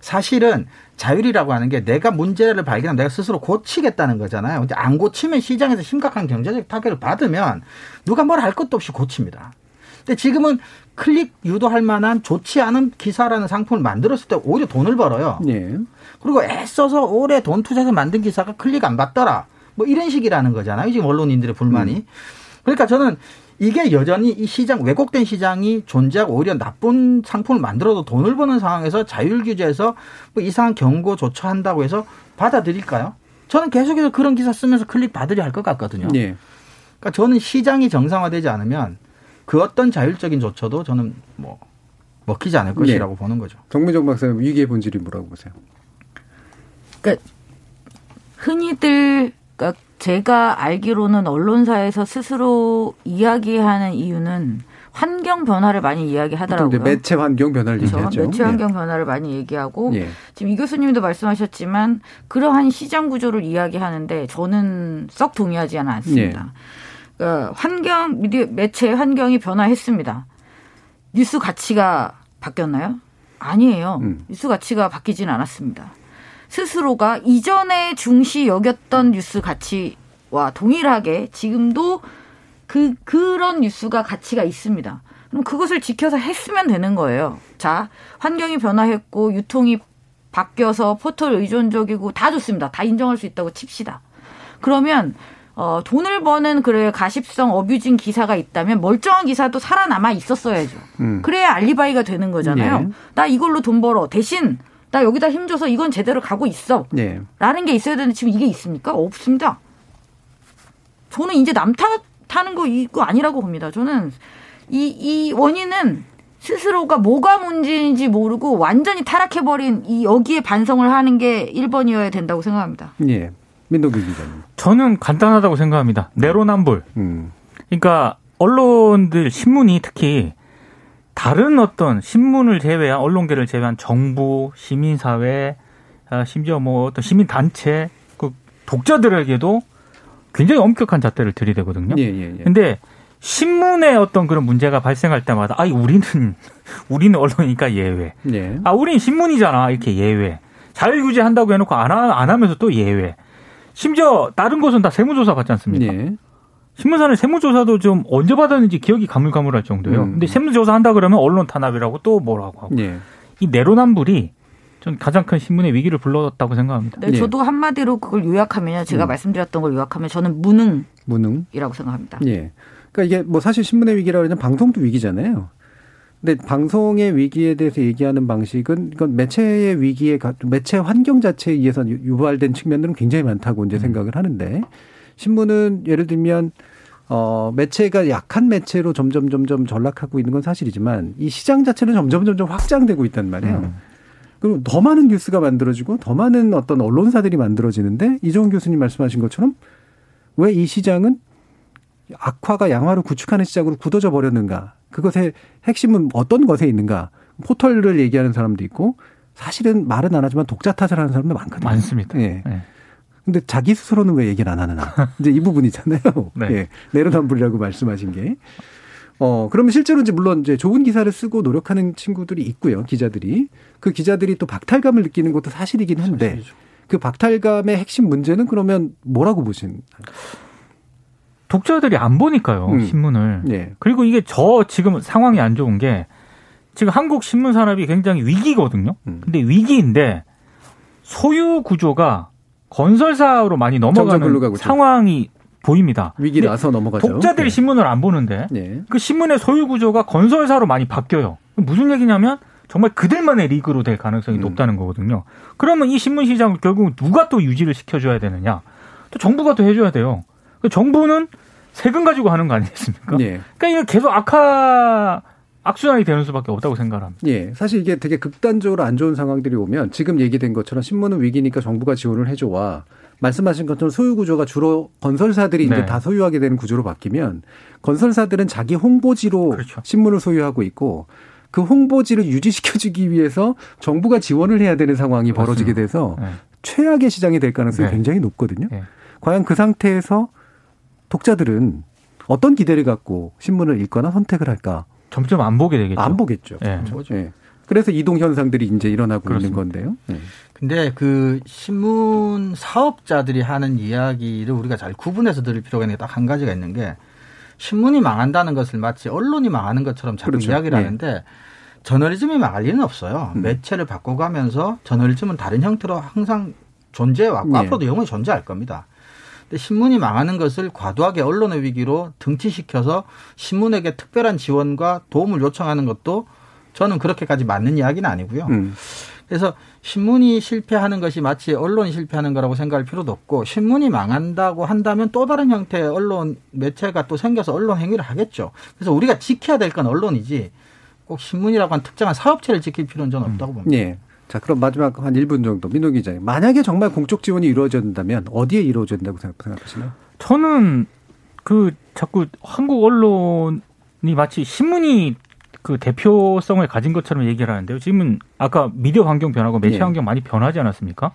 사실은 자율이라고 하는 게 내가 문제를 발견하면 내가 스스로 고치겠다는 거잖아요. 근데 안 고치면 시장에서 심각한 경제적 타격을 받으면 누가 뭘 할 것도 없이 고칩니다. 근데 지금은 클릭 유도할 만한 좋지 않은 기사라는 상품을 만들었을 때 오히려 돈을 벌어요. 예. 그리고 애써서 오래 돈 투자해서 만든 기사가 클릭 안 받더라. 뭐 이런 식이라는 거잖아요. 지금 언론인들의 불만이. 그러니까 저는 이게 여전히 이 시장, 왜곡된 시장이 존재하고 오히려 나쁜 상품을 만들어도 돈을 버는 상황에서 자율 규제에서 뭐 이상한 경고 조처한다고 해서 받아들일까요? 저는 계속해서 그런 기사 쓰면서 클릭 받으려 할 것 같거든요. 예. 그러니까 저는 시장이 정상화되지 않으면 그 어떤 자율적인 조처도 저는 뭐 먹히지 않을 것이라고 보는 거죠. 정민정 박사님 위기의 본질이 뭐라고 보세요? 그러니까 흔히들 그러니까 제가 알기로는 언론사에서 스스로 이야기하는 이유는 환경 변화를 많이 이야기하더라고요. 매체 환경 변화를 그렇죠. 얘기하죠. 매체 환경 변화를 많이 얘기하고 예. 지금 이 교수님도 말씀하셨지만 그러한 시장 구조를 이야기하는데 저는 썩 동의하지는 않습니다. 그러니까 환경 미디어 매체 환경이 변화했습니다. 뉴스 가치가 바뀌었나요? 아니에요. 음. 뉴스 가치가 바뀌진 않았습니다. 스스로가 이전에 중시 여겼던 뉴스 가치와 동일하게 지금도 그 그런 뉴스가 가치가 있습니다. 그럼 그것을 지켜서 했으면 되는 거예요. 자, 환경이 변화했고 유통이 바뀌어서 포털 의존적이고 다 좋습니다. 다 인정할 수 있다고 칩시다. 그러면 어, 돈을 버는 그래 가십성 어뷰징 기사가 있다면 멀쩡한 기사도 살아남아 있었어야죠. 음. 그래야 알리바이가 되는 거잖아요. 예. 나 이걸로 돈 벌어. 대신 나 여기다 힘줘서 이건 제대로 가고 있어. 예. 라는 게 있어야 되는데 지금 이게 있습니까? 없습니다. 저는 이제 남 탓하는 거 이거 아니라고 봅니다. 저는 이, 이 원인은 스스로가 뭐가 문제인지 모르고 완전히 타락해버린 이 여기에 반성을 하는 게 1번이어야 된다고 생각합니다. 예. 민동기 기자님. 저는 간단하다고 생각합니다. 내로남불. 음. 그러니까 언론들 신문이 특히 다른 어떤 신문을 제외한 언론계를 제외한 정부, 시민사회, 아, 심지어 뭐 어떤 시민단체, 그 독자들에게도 굉장히 엄격한 잣대를 들이대거든요. 예, 예, 예. 근데 신문에 어떤 그런 문제가 발생할 때마다 아 우리는 우리는 언론이니까 예외. 예. 아 우리는 신문이잖아 이렇게 예외. 자율 규제 한다고 해놓고 안, 하, 안 하면서 또 예외. 심지어 다른 곳은 다 세무조사 받지 않습니까? 예. 신문사는 세무조사도 좀 언제 받았는지 기억이 가물가물할 정도예요. 음. 근데 세무조사 한다 그러면 언론 탄압이라고 또 뭐라고 하고. 예. 이 내로남불이 전 가장 큰 신문의 위기를 불러왔다고 생각합니다. 네, 예. 저도 한마디로 그걸 요약하면요. 제가 음. 말씀드렸던 걸 요약하면 저는 무능이라고 무능. 생각합니다. 예. 그러니까 이게 뭐 사실 신문의 위기라고 하면 방송도 위기잖아요. 근데 방송의 위기에 대해서 얘기하는 방식은 이건 매체의 위기에 가- 매체 환경 자체에 의해서 유- 유발된 측면들은 굉장히 많다고 이제 생각을 하는데 신문은 예를 들면 어 매체가 약한 매체로 점점 점점 전락하고 있는 건 사실이지만 이 시장 자체는 점점 점점 확장되고 있단 말이에요. 음. 그리고 더 많은 뉴스가 만들어지고 더 많은 어떤 언론사들이 만들어지는데 이종훈 교수님 말씀하신 것처럼 왜 이 시장은 악화가 양화로 구축하는 시장으로 굳어져 버렸는가? 그것의 핵심은 어떤 것에 있는가? 포털을 얘기하는 사람도 있고 사실은 말은 안 하지만 독자 탓을 하는 사람도 많거든요. 많습니다. 예. 네. 근데 자기 스스로는 왜 얘기를 안 하느냐. 이제 이 부분이잖아요. 네. 예. 내로남불이라고 말씀하신 게. 어, 그러면 실제로 이제 물론 이제 좋은 기사를 쓰고 노력하는 친구들이 있고요. 기자들이. 그 기자들이 또 박탈감을 느끼는 것도 사실이긴 한데 사실이죠. 그 박탈감의 핵심 문제는 그러면 뭐라고 보신? 독자들이 안 보니까요 음. 신문을. 예. 그리고 이게 저 지금 상황이 안 좋은 게 지금 한국 신문 산업이 굉장히 위기거든요. 음. 근데 위기인데 소유 구조가 건설사로 많이 넘어가는. 상황이 보입니다. 위기 근데 나서 넘어가죠. 독자들이 예. 신문을 안 보는데 예. 그 신문의 소유 구조가 건설사로 많이 바뀌어요. 무슨 얘기냐면 정말 그들만의 리그로 될 가능성이 음. 높다는 거거든요. 그러면 이 신문 시장을 결국 누가 또 유지를 시켜줘야 되느냐? 또 정부가 또 해줘야 돼요. 그 정부는 세금 가지고 하는 거 아니겠습니까? 예. 그러니까 이거 계속 악화 악순환이 되는 수밖에 없다고 생각합니다. 예. 사실 이게 되게 극단적으로 안 좋은 상황들이 오면 지금 얘기된 것처럼 신문은 위기니까 정부가 지원을 해줘와 말씀하신 것처럼 소유 구조가 주로 건설사들이 이제 네. 다 소유하게 되는 구조로 바뀌면 건설사들은 자기 홍보지로 그렇죠. 신문을 소유하고 있고 그 홍보지를 유지시켜주기 위해서 정부가 지원을 해야 되는 상황이 벌어지게 돼서 네. 최악의 시장이 될 가능성이 네. 굉장히 높거든요. 네. 과연 그 상태에서 독자들은 어떤 기대를 갖고 신문을 읽거나 선택을 할까? 점점 안 보게 되겠죠. 안 보겠죠. 예. 예. 그래서 이동 현상들이 이제 일어나고 그렇습니다. 있는 건데요. 예. 근데 그 신문 사업자들이 하는 이야기를 우리가 잘 구분해서 들을 필요가 있는 게 딱 한 가지가 있는 게 신문이 망한다는 것을 마치 언론이 망하는 것처럼 자꾸 그렇죠. 이야기를 네. 하는데 저널리즘이 망할 리는 없어요. 음. 매체를 바꿔가면서 저널리즘은 다른 형태로 항상 존재해왔고 네. 앞으로도 영원히 존재할 겁니다. 근데 신문이 망하는 것을 과도하게 언론의 위기로 등치시켜서 신문에게 특별한 지원과 도움을 요청하는 것도 저는 그렇게까지 맞는 이야기는 아니고요. 음. 그래서 신문이 실패하는 것이 마치 언론이 실패하는 거라고 생각할 필요도 없고 신문이 망한다고 한다면 또 다른 형태의 언론 매체가 또 생겨서 언론 행위를 하겠죠. 그래서 우리가 지켜야 될 건 언론이지 꼭 신문이라고 한 특정한 사업체를 지킬 필요는 저는 없다고 봅니다. 예. 자, 그럼 마지막 한 1분 정도 민동 기자님. 만약에 정말 공적 지원이 이루어진다면 어디에 이루어진다고 생각- 생각하시나요? 저는 그 자꾸 한국 언론이 마치 신문이 그 대표성을 가진 것처럼 얘기를 하는데요. 지금은 아까 미디어 환경 변하고 매체 예. 환경 많이 변하지 않았습니까?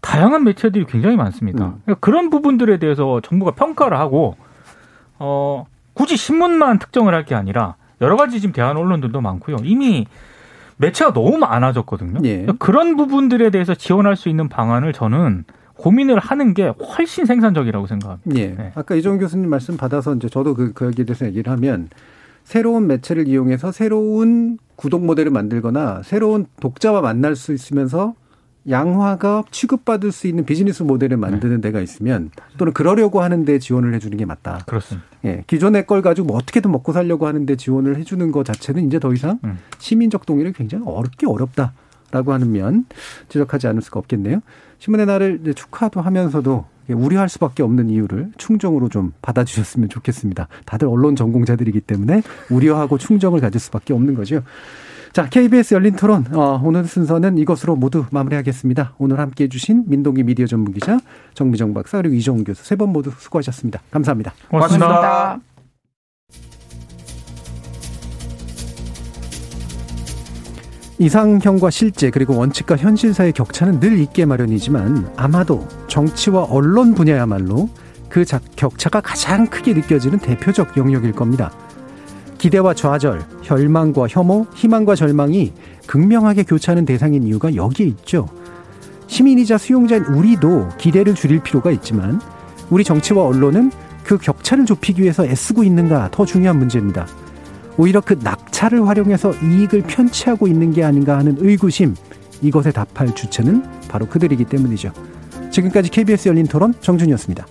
다양한 매체들이 굉장히 많습니다. 음. 그러니까 그런 부분들에 대해서 정부가 평가를 하고 어 굳이 신문만 특정을 할 게 아니라 여러 가지 지금 대한 언론들도 많고요. 이미 매체가 너무 많아졌거든요. 예. 그러니까 그런 부분들에 대해서 지원할 수 있는 방안을 저는 고민을 하는 게 훨씬 생산적이라고 생각합니다. 예. 네. 아까 이종 교수님 말씀 받아서 이제 저도 그, 그 여기에 대해서 얘기를 하면 새로운 매체를 이용해서 새로운 구독 모델을 만들거나 새로운 독자와 만날 수 있으면서 양화가 취급받을 수 있는 비즈니스 모델을 만드는 데가 있으면 또는 그러려고 하는데 지원을 해주는 게 맞다. 그렇습니다. 예, 기존의 걸 가지고 뭐 어떻게든 먹고 살려고 하는데 지원을 해주는 것 자체는 이제 더 이상 음. 시민적 동의를 굉장히 어렵게 어렵다 라고 하는 면 지적하지 않을 수가 없겠네요. 신문의 날을 축하도 하면서도 우려할 수밖에 없는 이유를 충정으로 좀 받아주셨으면 좋겠습니다. 다들 언론 전공자들이기 때문에 우려하고 충정을 가질 수밖에 없는 거죠. 자, KBS 열린 토론. 어, 오늘 순서는 이것으로 모두 마무리하겠습니다. 오늘 함께 해 주신 민동기 미디어 전문 기자, 정미정 박사, 그리고 이종훈 교수 세 번 모두 수고하셨습니다. 감사합니다. 고맙습니다. 고맙습니다. 이상형과 실제 그리고 원칙과 현실 사이의 격차는 늘 있게 마련이지만 아마도 정치와 언론 분야야말로 그 자- 격차가 가장 크게 느껴지는 대표적 영역일 겁니다. 기대와 좌절, 혈망과 혐오, 희망과 절망이 극명하게 교차하는 대상인 이유가 여기에 있죠. 시민이자 수용자인 우리도 기대를 줄일 필요가 있지만 우리 정치와 언론은 그 격차를 좁히기 위해서 애쓰고 있는가 더 중요한 문제입니다. 오히려 그 낙차를 활용해서 이익을 편취하고 있는 게 아닌가 하는 의구심, 이것에 답할 주체는 바로 그들이기 때문이죠. 지금까지 KBS 열린 토론 정준이었습니다.